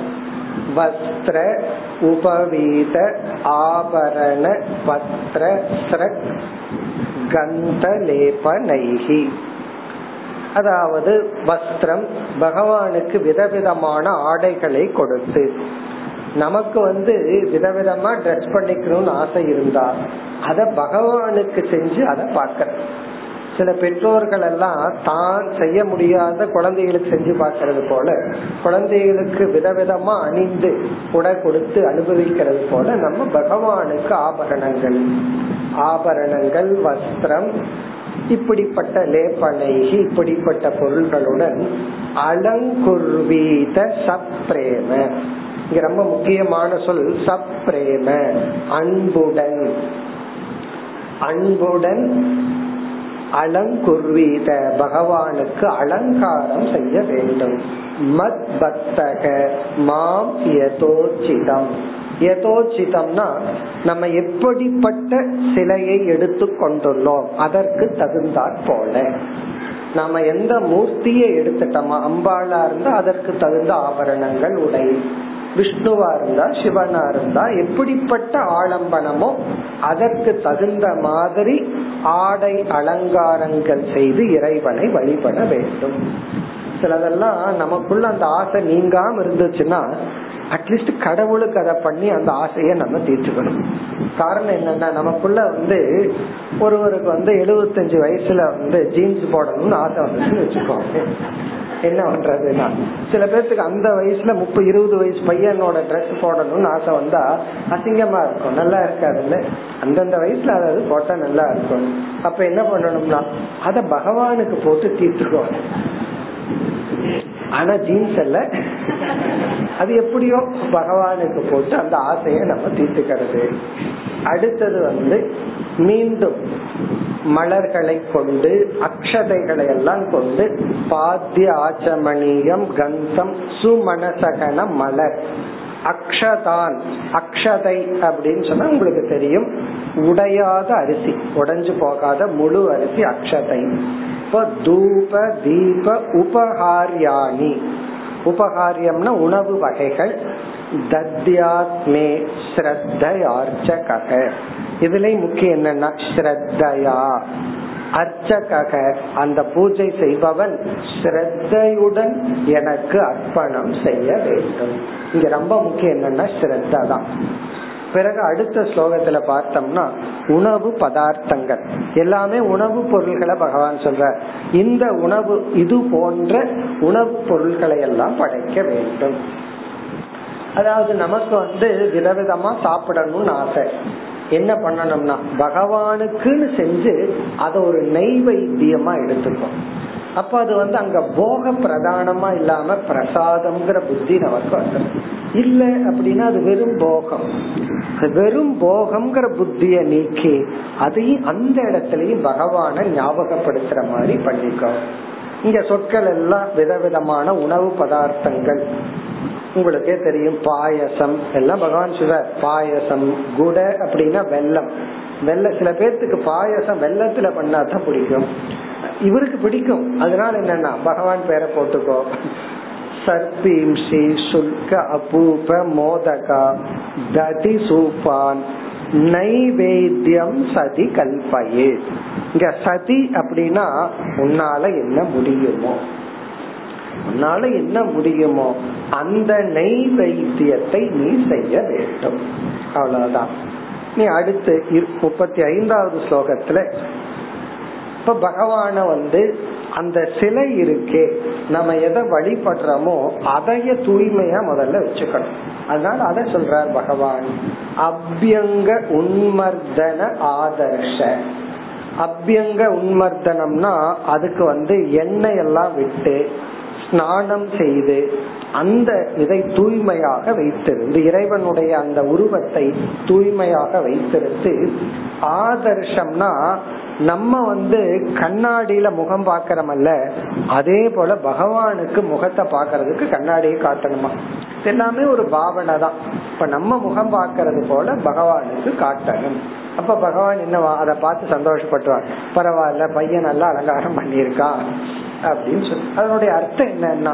வஸ்திர உபவீத ஆபரண பத்ர கந்தலேபனைகி அதாவது வஸ்திரம் பகவானுக்கு விதவிதமான ஆடைகளை கொடுத்து நமக்கு வந்து விதவிதமா ட்ரெஸ் பண்ணிக்கணும்னு ஆசை இருந்தா அத பகவானுக்கு செஞ்சு அதை பார்க்க சில பெற்றோர்கள் எல்லாம் தான் செய்ய முடியாத குழந்தைகளுக்கு செஞ்சு பார்க்கறது போல குழந்தைகளுக்கு விதவிதமா அணிந்து உடை கொடுத்து அனுபவிக்கிறது போல நம்ம பகவானுக்கு ஆபரணங்கள். ஆபரணங்கள் வஸ்திரம் இப்படிப்பட்ட லேப்பனைகி இப்படிப்பட்ட பொருள்களுடன் அலங்குர்வீத சப்ரேம. இங்க ரொம்ப முக்கியமான சொல் சப்ரேம அன்புடன். அன்புடன் அலங்குர்வீத பகவானுக்கு அலங்காரம் செய்ய வேண்டும். மத் பக்தக மாம் யதோச்சிதம். யதோச்சிதம்னா நம்ம எப்படிப்பட்ட சிலையை எடுத்து கொண்டுள்ளோம் அதற்கு தகுந்தாற் போல. நாம எந்த மூர்த்தியை எடுத்துட்டோமா அம்பாளா இருந்தா அதற்கு தகுந்த ஆபரணங்கள் உடை. விஷ்ணுவா இருந்தா சிவனா இருந்தா எப்படிப்பட்ட ஆலம்பனமோ அதற்கு தகுந்த மாதிரி ஆடை அலங்காரங்கள் செய்து இறைவனை வழிபட வேண்டும். சிலதெல்லாம் நமக்குள்ள அந்த ஆசை நீங்காம இருந்துச்சுன்னா அட்லீஸ்ட் கடவுளுக்கு அதை பண்ணி அந்த ஆசையை நம்ம தீர்த்துக்கணும். காரணம் என்னன்னா நமக்குள்ள வந்து ஒருவருக்கு வந்து எழுபத்தஞ்சு வயசுல வந்து ஜீன்ஸ் போடணும்னு ஆசை வந்துச்சுன்னு வச்சுக்கோங்க. என்ன பண்றதுன்னா சில பேர்த்துக்கு அந்த வயசுல முப்பது இருபது வயசு பையனோட ட்ரெஸ் போடணும்னு ஆசை வந்தா அசிங்கமா இருக்கும். நல்லா இருக்காதுல்ல? அந்தந்த வயசுல அதாவது போட்டா நல்லா இருக்கும். அப்ப என்ன பண்ணணும்னா அத பகவானுக்கு போட்டு தீர்த்துக்கோ ஆனா ஜீன்ஸ் அல்ல. அது எப்படியோ பகவானுக்கு போட்டு அந்த ஆசையை நம்ம தீர்த்துக்கிறது. அடுத்தது வந்து மீண்டும் மலர்களை கொண்டு அக்ஷதைகளை எல்லாம் கொண்டு பாத்திய ஆச்சமணியம் கந்தம் சுமனசகன மலர். அக்ஷதான் அக்ஷதை அப்படின்னு சொன்னா உங்களுக்கு தெரியும். உடையாத அரிசி உடைஞ்சு போகாத முழு அரிசி அக்ஷதை. இப்போ தூப தீப உபகாரியாணி. உபகாரியம்னா உணவு வகைகள். தத்யாத்மே ஸ்ரத்தையார்ச்சக இதுலயும் முக்கியம் என்னன்னா ஸ்ரத்தையா. அர்ச்சக அந்த பூஜை செய்பவன் ஸ்ரத்தையுடன் எனக்கு அர்ப்பணம் செய்ய வேண்டும். இங்க ரொம்ப முக்கியம் என்னன்னா ஸ்ரத்தா தான். பிறகு அடுத்த ஸ்லோகத்துல பார்த்தோம்னா உணவு பதார்த்தங்கள். எல்லாமே உணவு பொருள்களை பகவான் சொல்ற இந்த உணவு இது போன்ற உணவு பொருள்களை எல்லாம் படைக்க வேண்டும். அதாவது நமக்கு வந்து விதவிதமா சாப்பிடணும்னு ஆசை. என்ன பண்ணணும்னா பகவானுக்குன்னு செஞ்சு அதை ஒரு நெய்வைத்தியமா எடுத்துக்கும் அப்ப அது வந்து அங்க போக பிரதானமா இல்லாம பிரசாதம்ங்கிற புத்தி நமக்கு வந்துடும். இல்ல அப்படின்னா அது வெறும் போகம். வெறும் போகம்ங்கிற புத்திய நீக்கி அதையும் அந்த இடத்துலயும் பகவான ஞாபகப்படுத்துற மாதிரி பண்ணிக்கோ. இங்க சொற்கள் எல்லாம் விதவிதமான உணவு பதார்த்தங்கள். உங்களுக்கே தெரியும் பாயசம். எல்லாம் பகவான் சிவர் பாயசம் குட அப்படின்னா வெள்ளம் வெள்ள சில பேர்த்துக்கு பாயசம் வெள்ளத்துல பண்ணாதான் பிடிக்கும். இவருக்கு பிடிக்கும். அதனால என்னன்னா பகவான் பேரை போட்டுக்கோ. சர்பீம்சி சுல்க அபூப மோதகா ததி சூப்பான் நைவேத்தியம் சதி கல்பயே. இங்க சதி அப்படின்னா உன்னால என்ன முடியுமோ. உன்னால என்ன முடியுமோ அந்த நெய் வைத்தியத்தை நீ செய்ய வேண்டும். அவ்வளவுதான். நீ அடுத்து முப்பத்தி ஐந்தாவது ஸ்லோகத்துல இப்ப பகவான வந்து அந்த சிலை இருக்கே நம்ம எதை வழிபடுறோமோ அதைய தூய்மையா முதல்ல வச்சுக்கணும். அதனால அத சொல்றார் பகவான். அபியங்க உன்மர்தன ஆதர்ஷ. அபியங்க உன்மர்தனம்னா அதுக்கு வந்து எண்ணெய் எல்லாம் விட்டு ஸ்நானம் செய்து அந்த இதை தூய்மையாக வைத்திருந்து இறைவனுடைய அந்த உருவத்தை தூய்மையாக வைத்திருந்து ஆதர்ஷம்னா நம்ம வந்து கண்ணாடியில முகம் பாக்கிறமல்ல அதே போல பகவானுக்கு முகத்தை பாக்கிறதுக்கு கண்ணாடியை காட்டணுமா? எல்லாமே ஒரு பாவனை தான். இப்ப நம்ம முகம் பாக்கிறது போல பகவானுக்கு காட்டணும். அப்ப பகவான் என்னவா அதை பார்த்து சந்தோஷப்பட்டுவார் பரவாயில்ல பையன் நல்லா அலங்காரம் பண்ணியிருக்கான். அப்படின்னு சொல்லி. அதனுடைய அர்த்தம் என்னன்னா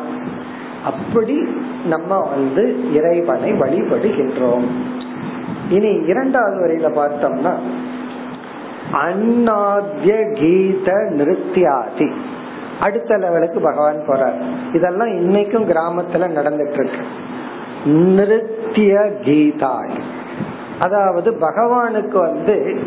அப்படி நம்ம வந்து இறைவனை வழிபடுகின்றோம். இனி இரண்டாவது வரையில பார்த்தோம்னா அண்ணாத்ய கீத நிருத்தியாதி. அடுத்த லெவலுக்கு பகவான் போறார். இதெல்லாம் இன்னைக்கும் கிராமத்துல நடந்துட்டு இருக்கு நிருத்திய கீதாய் அதாவது பகவானுக்கு வந்து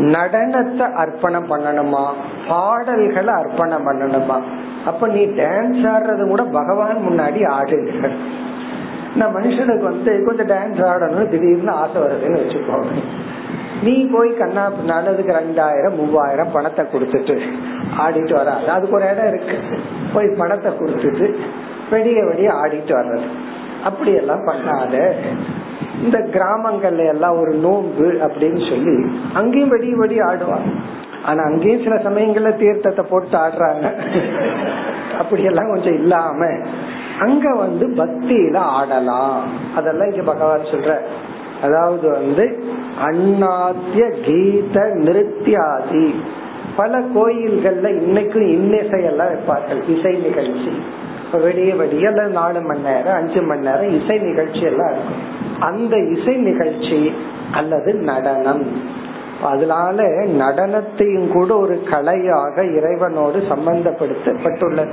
நடனத்தை அர்ப்பணம் பண்ணணுமா? பாடல்களை அர்ப்பணம் பண்ணணுமா? அப்ப நீ டான்ஸ் ஆடுறது கூட பகவான் முன்னாடி ஆடுங்க. நான் மனுஷனுக்கு வந்து கொஞ்சம் டான்ஸ் ஆடணும்னு திடீர்னு ஆசை வருதுன்னு வச்சுக்கோங்க. நீ போய் கண்ணா பின்னால அதுக்கு ரெண்டாயிரம் மூவாயிரம் பணத்தை கொடுத்துட்டு ஆடிட்டு வராது அதுக்கு ஒரு இடம் இருக்கு. போய் பணத்தை கொடுத்துட்டு வெடிய வெடிய ஆடிட்டு வர்றது. அப்படி எல்லாம் பண்ணாத. இந்த கிராமங்கள்ல எல்லாம் ஒரு நோன்பு அப்படின்னு சொல்லி அங்கேயும் வெடி வெடி ஆடுவாங்க. ஆனா அங்கேயும் சில சமயங்கள்ல தீர்த்தத்தை போட்டு ஆடுறாங்க. அப்படி எல்லாம் கொஞ்சம் இல்லாம அங்க வந்து பக்தியில ஆடலாம். அதெல்லாம் இங்க பகவான் சொல்ற. அதாவது வந்து அண்ணாத்திய கீத நிருத்தியாதி. பல கோயில்கள்ல இன்னைக்கும் இன்னிசையெல்லாம் வைப்பார்கள். இசை நிகழ்ச்சி. விடிய விடிய நாலு மணி நேரம் அஞ்சு மணி நேரம் இசை நிகழ்ச்சி எல்லாம் இருக்கும். அந்த இசை நிகழ்ச்சி அல்லது நடனம். அதனால நடனத்தையும் கூட ஒரு கலையாக இறைவனோடு சம்பந்தப்படுத்தப்பட்டுள்ள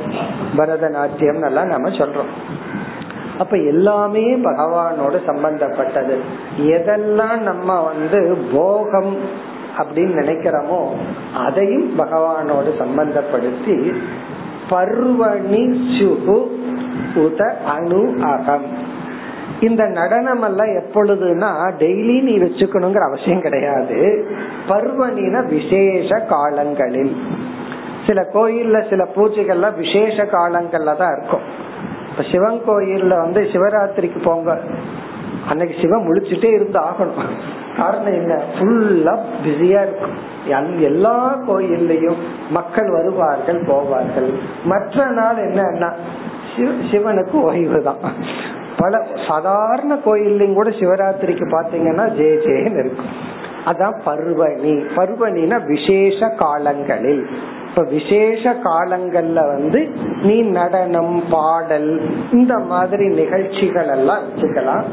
பரதநாட்டியம் எல்லாம் நம்ம சொல்றோம். அப்ப எல்லாமே பகவானோட சம்பந்தப்பட்டது. எதெல்லாம் நம்ம வந்து போகம் அப்படின்னு நினைக்கிறோமோ அதையும் பகவானோடு சம்பந்தப்படுத்தி பர்வணி சுகு உத அணு அகம். இந்த நடனம் எல்லாம் எப்பொழுதுனா டெய்லி நீ வச்சுக்கணுங்கிற அவசியம் கிடையாது. பர்வணின விசேஷ காலங்களில். சில கோயில்ல சில பூஜைகள்லாம் விசேஷ காலங்கள்ல தான் இருக்கும். இப்ப சிவன் கோயில்ல வந்து சிவராத்திரிக்கு போங்க. அன்னைக்கு சிவன் முழிச்சுட்டே இருந்து ஆகணும். காரணம் என்ன? ஃபுல்லா பிஸியா இருக்கும். எல்லா கோயில்லையும் மக்கள் வருவார்கள் போவார்கள். மற்ற நாள் என்னன்னா சிவனுக்கு ஓய்வு தான். பல சாதாரண கோயில்லையும் கூட சிவராத்திரிக்கு பாத்தீங்கன்னா ஜே ஜேன்னு இருக்கும். அதான் பர்வணி. பர்வணினா விசேஷ காலங்களில். இப்ப விசேஷ காலங்கள்ல வந்து நீ நடனம் பாடல் இந்த மாதிரி நிகழ்ச்சிகள் எல்லாம் வச்சுக்கலாம்.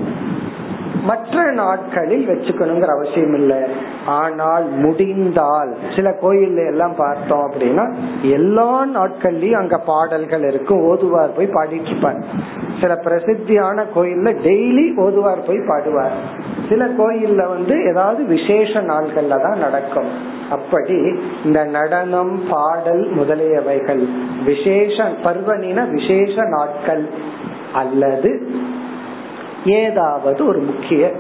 மற்ற நாட்களில் வச்சுக்கணுங்கிற அவசியம் இல்லை. ஆனால் முடிந்தால் சில கோயில் எல்லாம் பார்த்தோம் அப்படின்னா எல்லா நாட்கள்லயும் அங்க பாடல்கள் இருக்கும் ஓதுவார் போய் பாடிட்டு இருப்பார் சில பிரசித்தியான கோயில்ல டெய்லி ஓதுவார் போய் பாடுவார். சில கோயில்ல வந்து ஏதாவது விசேஷ நாள்கள்ல தான் நடக்கும். அப்படி இந்த நடனம் பாடல் முதலியவைகள் விசேஷ பர்வனின விசேஷ நாட்கள் அல்லது ஏதாவது ஒரு முக்கிய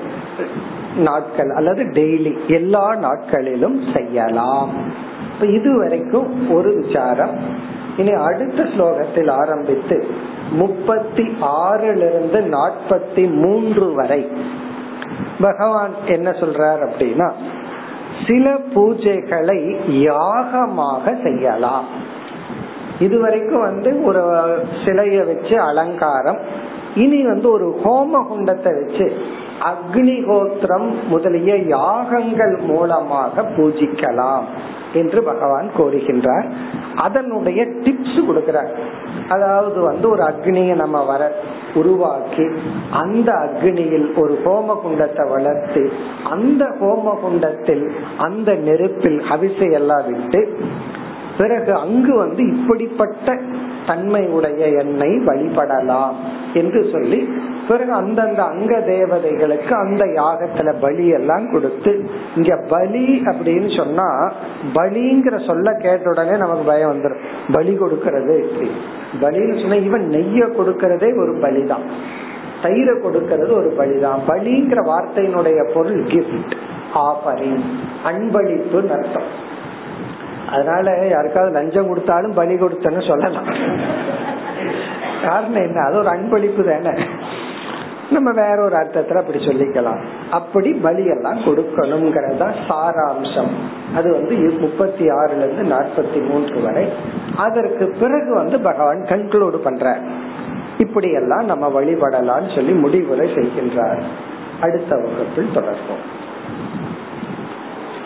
நாட்கள் அல்லது டெய்லி எல்லா நாட்களிலும் செய்யலாம். இதுவரைக்கும் ஒரு விசாரம். இனி அடுத்த ஸ்லோகத்தில் ஆரம்பித்து முப்பத்தி ஆறிலிருந்து நாற்பத்தி மூன்று வரை பகவான் என்ன சொல்றார் அப்படின்னா சில பூஜைகளை யாகமாக செய்யலாம். இதுவரைக்கும் வந்து ஒரு சிலைய வச்சு அலங்காரம் இனி வந்து ஒரு ஹோம குண்டத்தை வச்சு அக்னிஹோத்திரம் முதலிய யாகங்கள் மூலமாக பூஜிக்கலாம் என்று பகவான் கோருகின்றார். அதனுடைய டிப்ஸ் கொடுக்கிறார். அதாவது வந்து ஒரு அக்னியை நம்ம வர உருவாக்கி அந்த அக்னியில் ஒரு ஹோம குண்டத்தை வளர்த்து அந்த ஹோம குண்டத்தில் அந்த நெருப்பில் அவிசை எல்லாம் விட்டு பிறகு அங்கு வந்து இப்படிப்பட்ட தன்மை உடைய வழிபடலாம் என்று சொல்லி பிறகு அந்தந்த அங்க தேவதைகளுக்கு அந்த யாகத்துல பலி எல்லாம் கொடுத்து இங்க பலி அப்படின்னு சொன்னா பலிங்கிற சொல்ல கேட்ட உடனே நமக்கு பயம் வந்துடும் பலி கொடுக்கறது பலின்னு சொன்னா இவன் நெய்ய கொடுக்கறதே ஒரு பலிதான். தயிரை கொடுக்கறது ஒரு பலிதான். பலிங்கிற வார்த்தையினுடைய பொருள் கிஃப்ட் ஆபரி அன்பளிப்பு அர்த்தம். அதனால யாருக்காவது லஞ்சம் கொடுத்தாலும் பலி கொடுத்தன்னு சொல்லலாம். காரணம் என்ன? அது ஒரு அன்பளிப்பு தானே. நம்ம வேற ஒரு அர்த்தத்துல அப்படி சொல்லிக்கலாம். அப்படி பலி எல்லாம் கொடுக்கணுங்கிறதா சாராம்சம். அது வந்து முப்பத்தி ஆறுல இருந்து நாற்பத்தி மூன்று வரை. அதற்கு பிறகு வந்து பகவான் கன்க்ளூடு பண்ற இப்படி எல்லாம் நம்ம வழிபடலாம்னு சொல்லி முடிவுரை செய்கின்றார். அடுத்த வகுப்பில் தொடர்போம்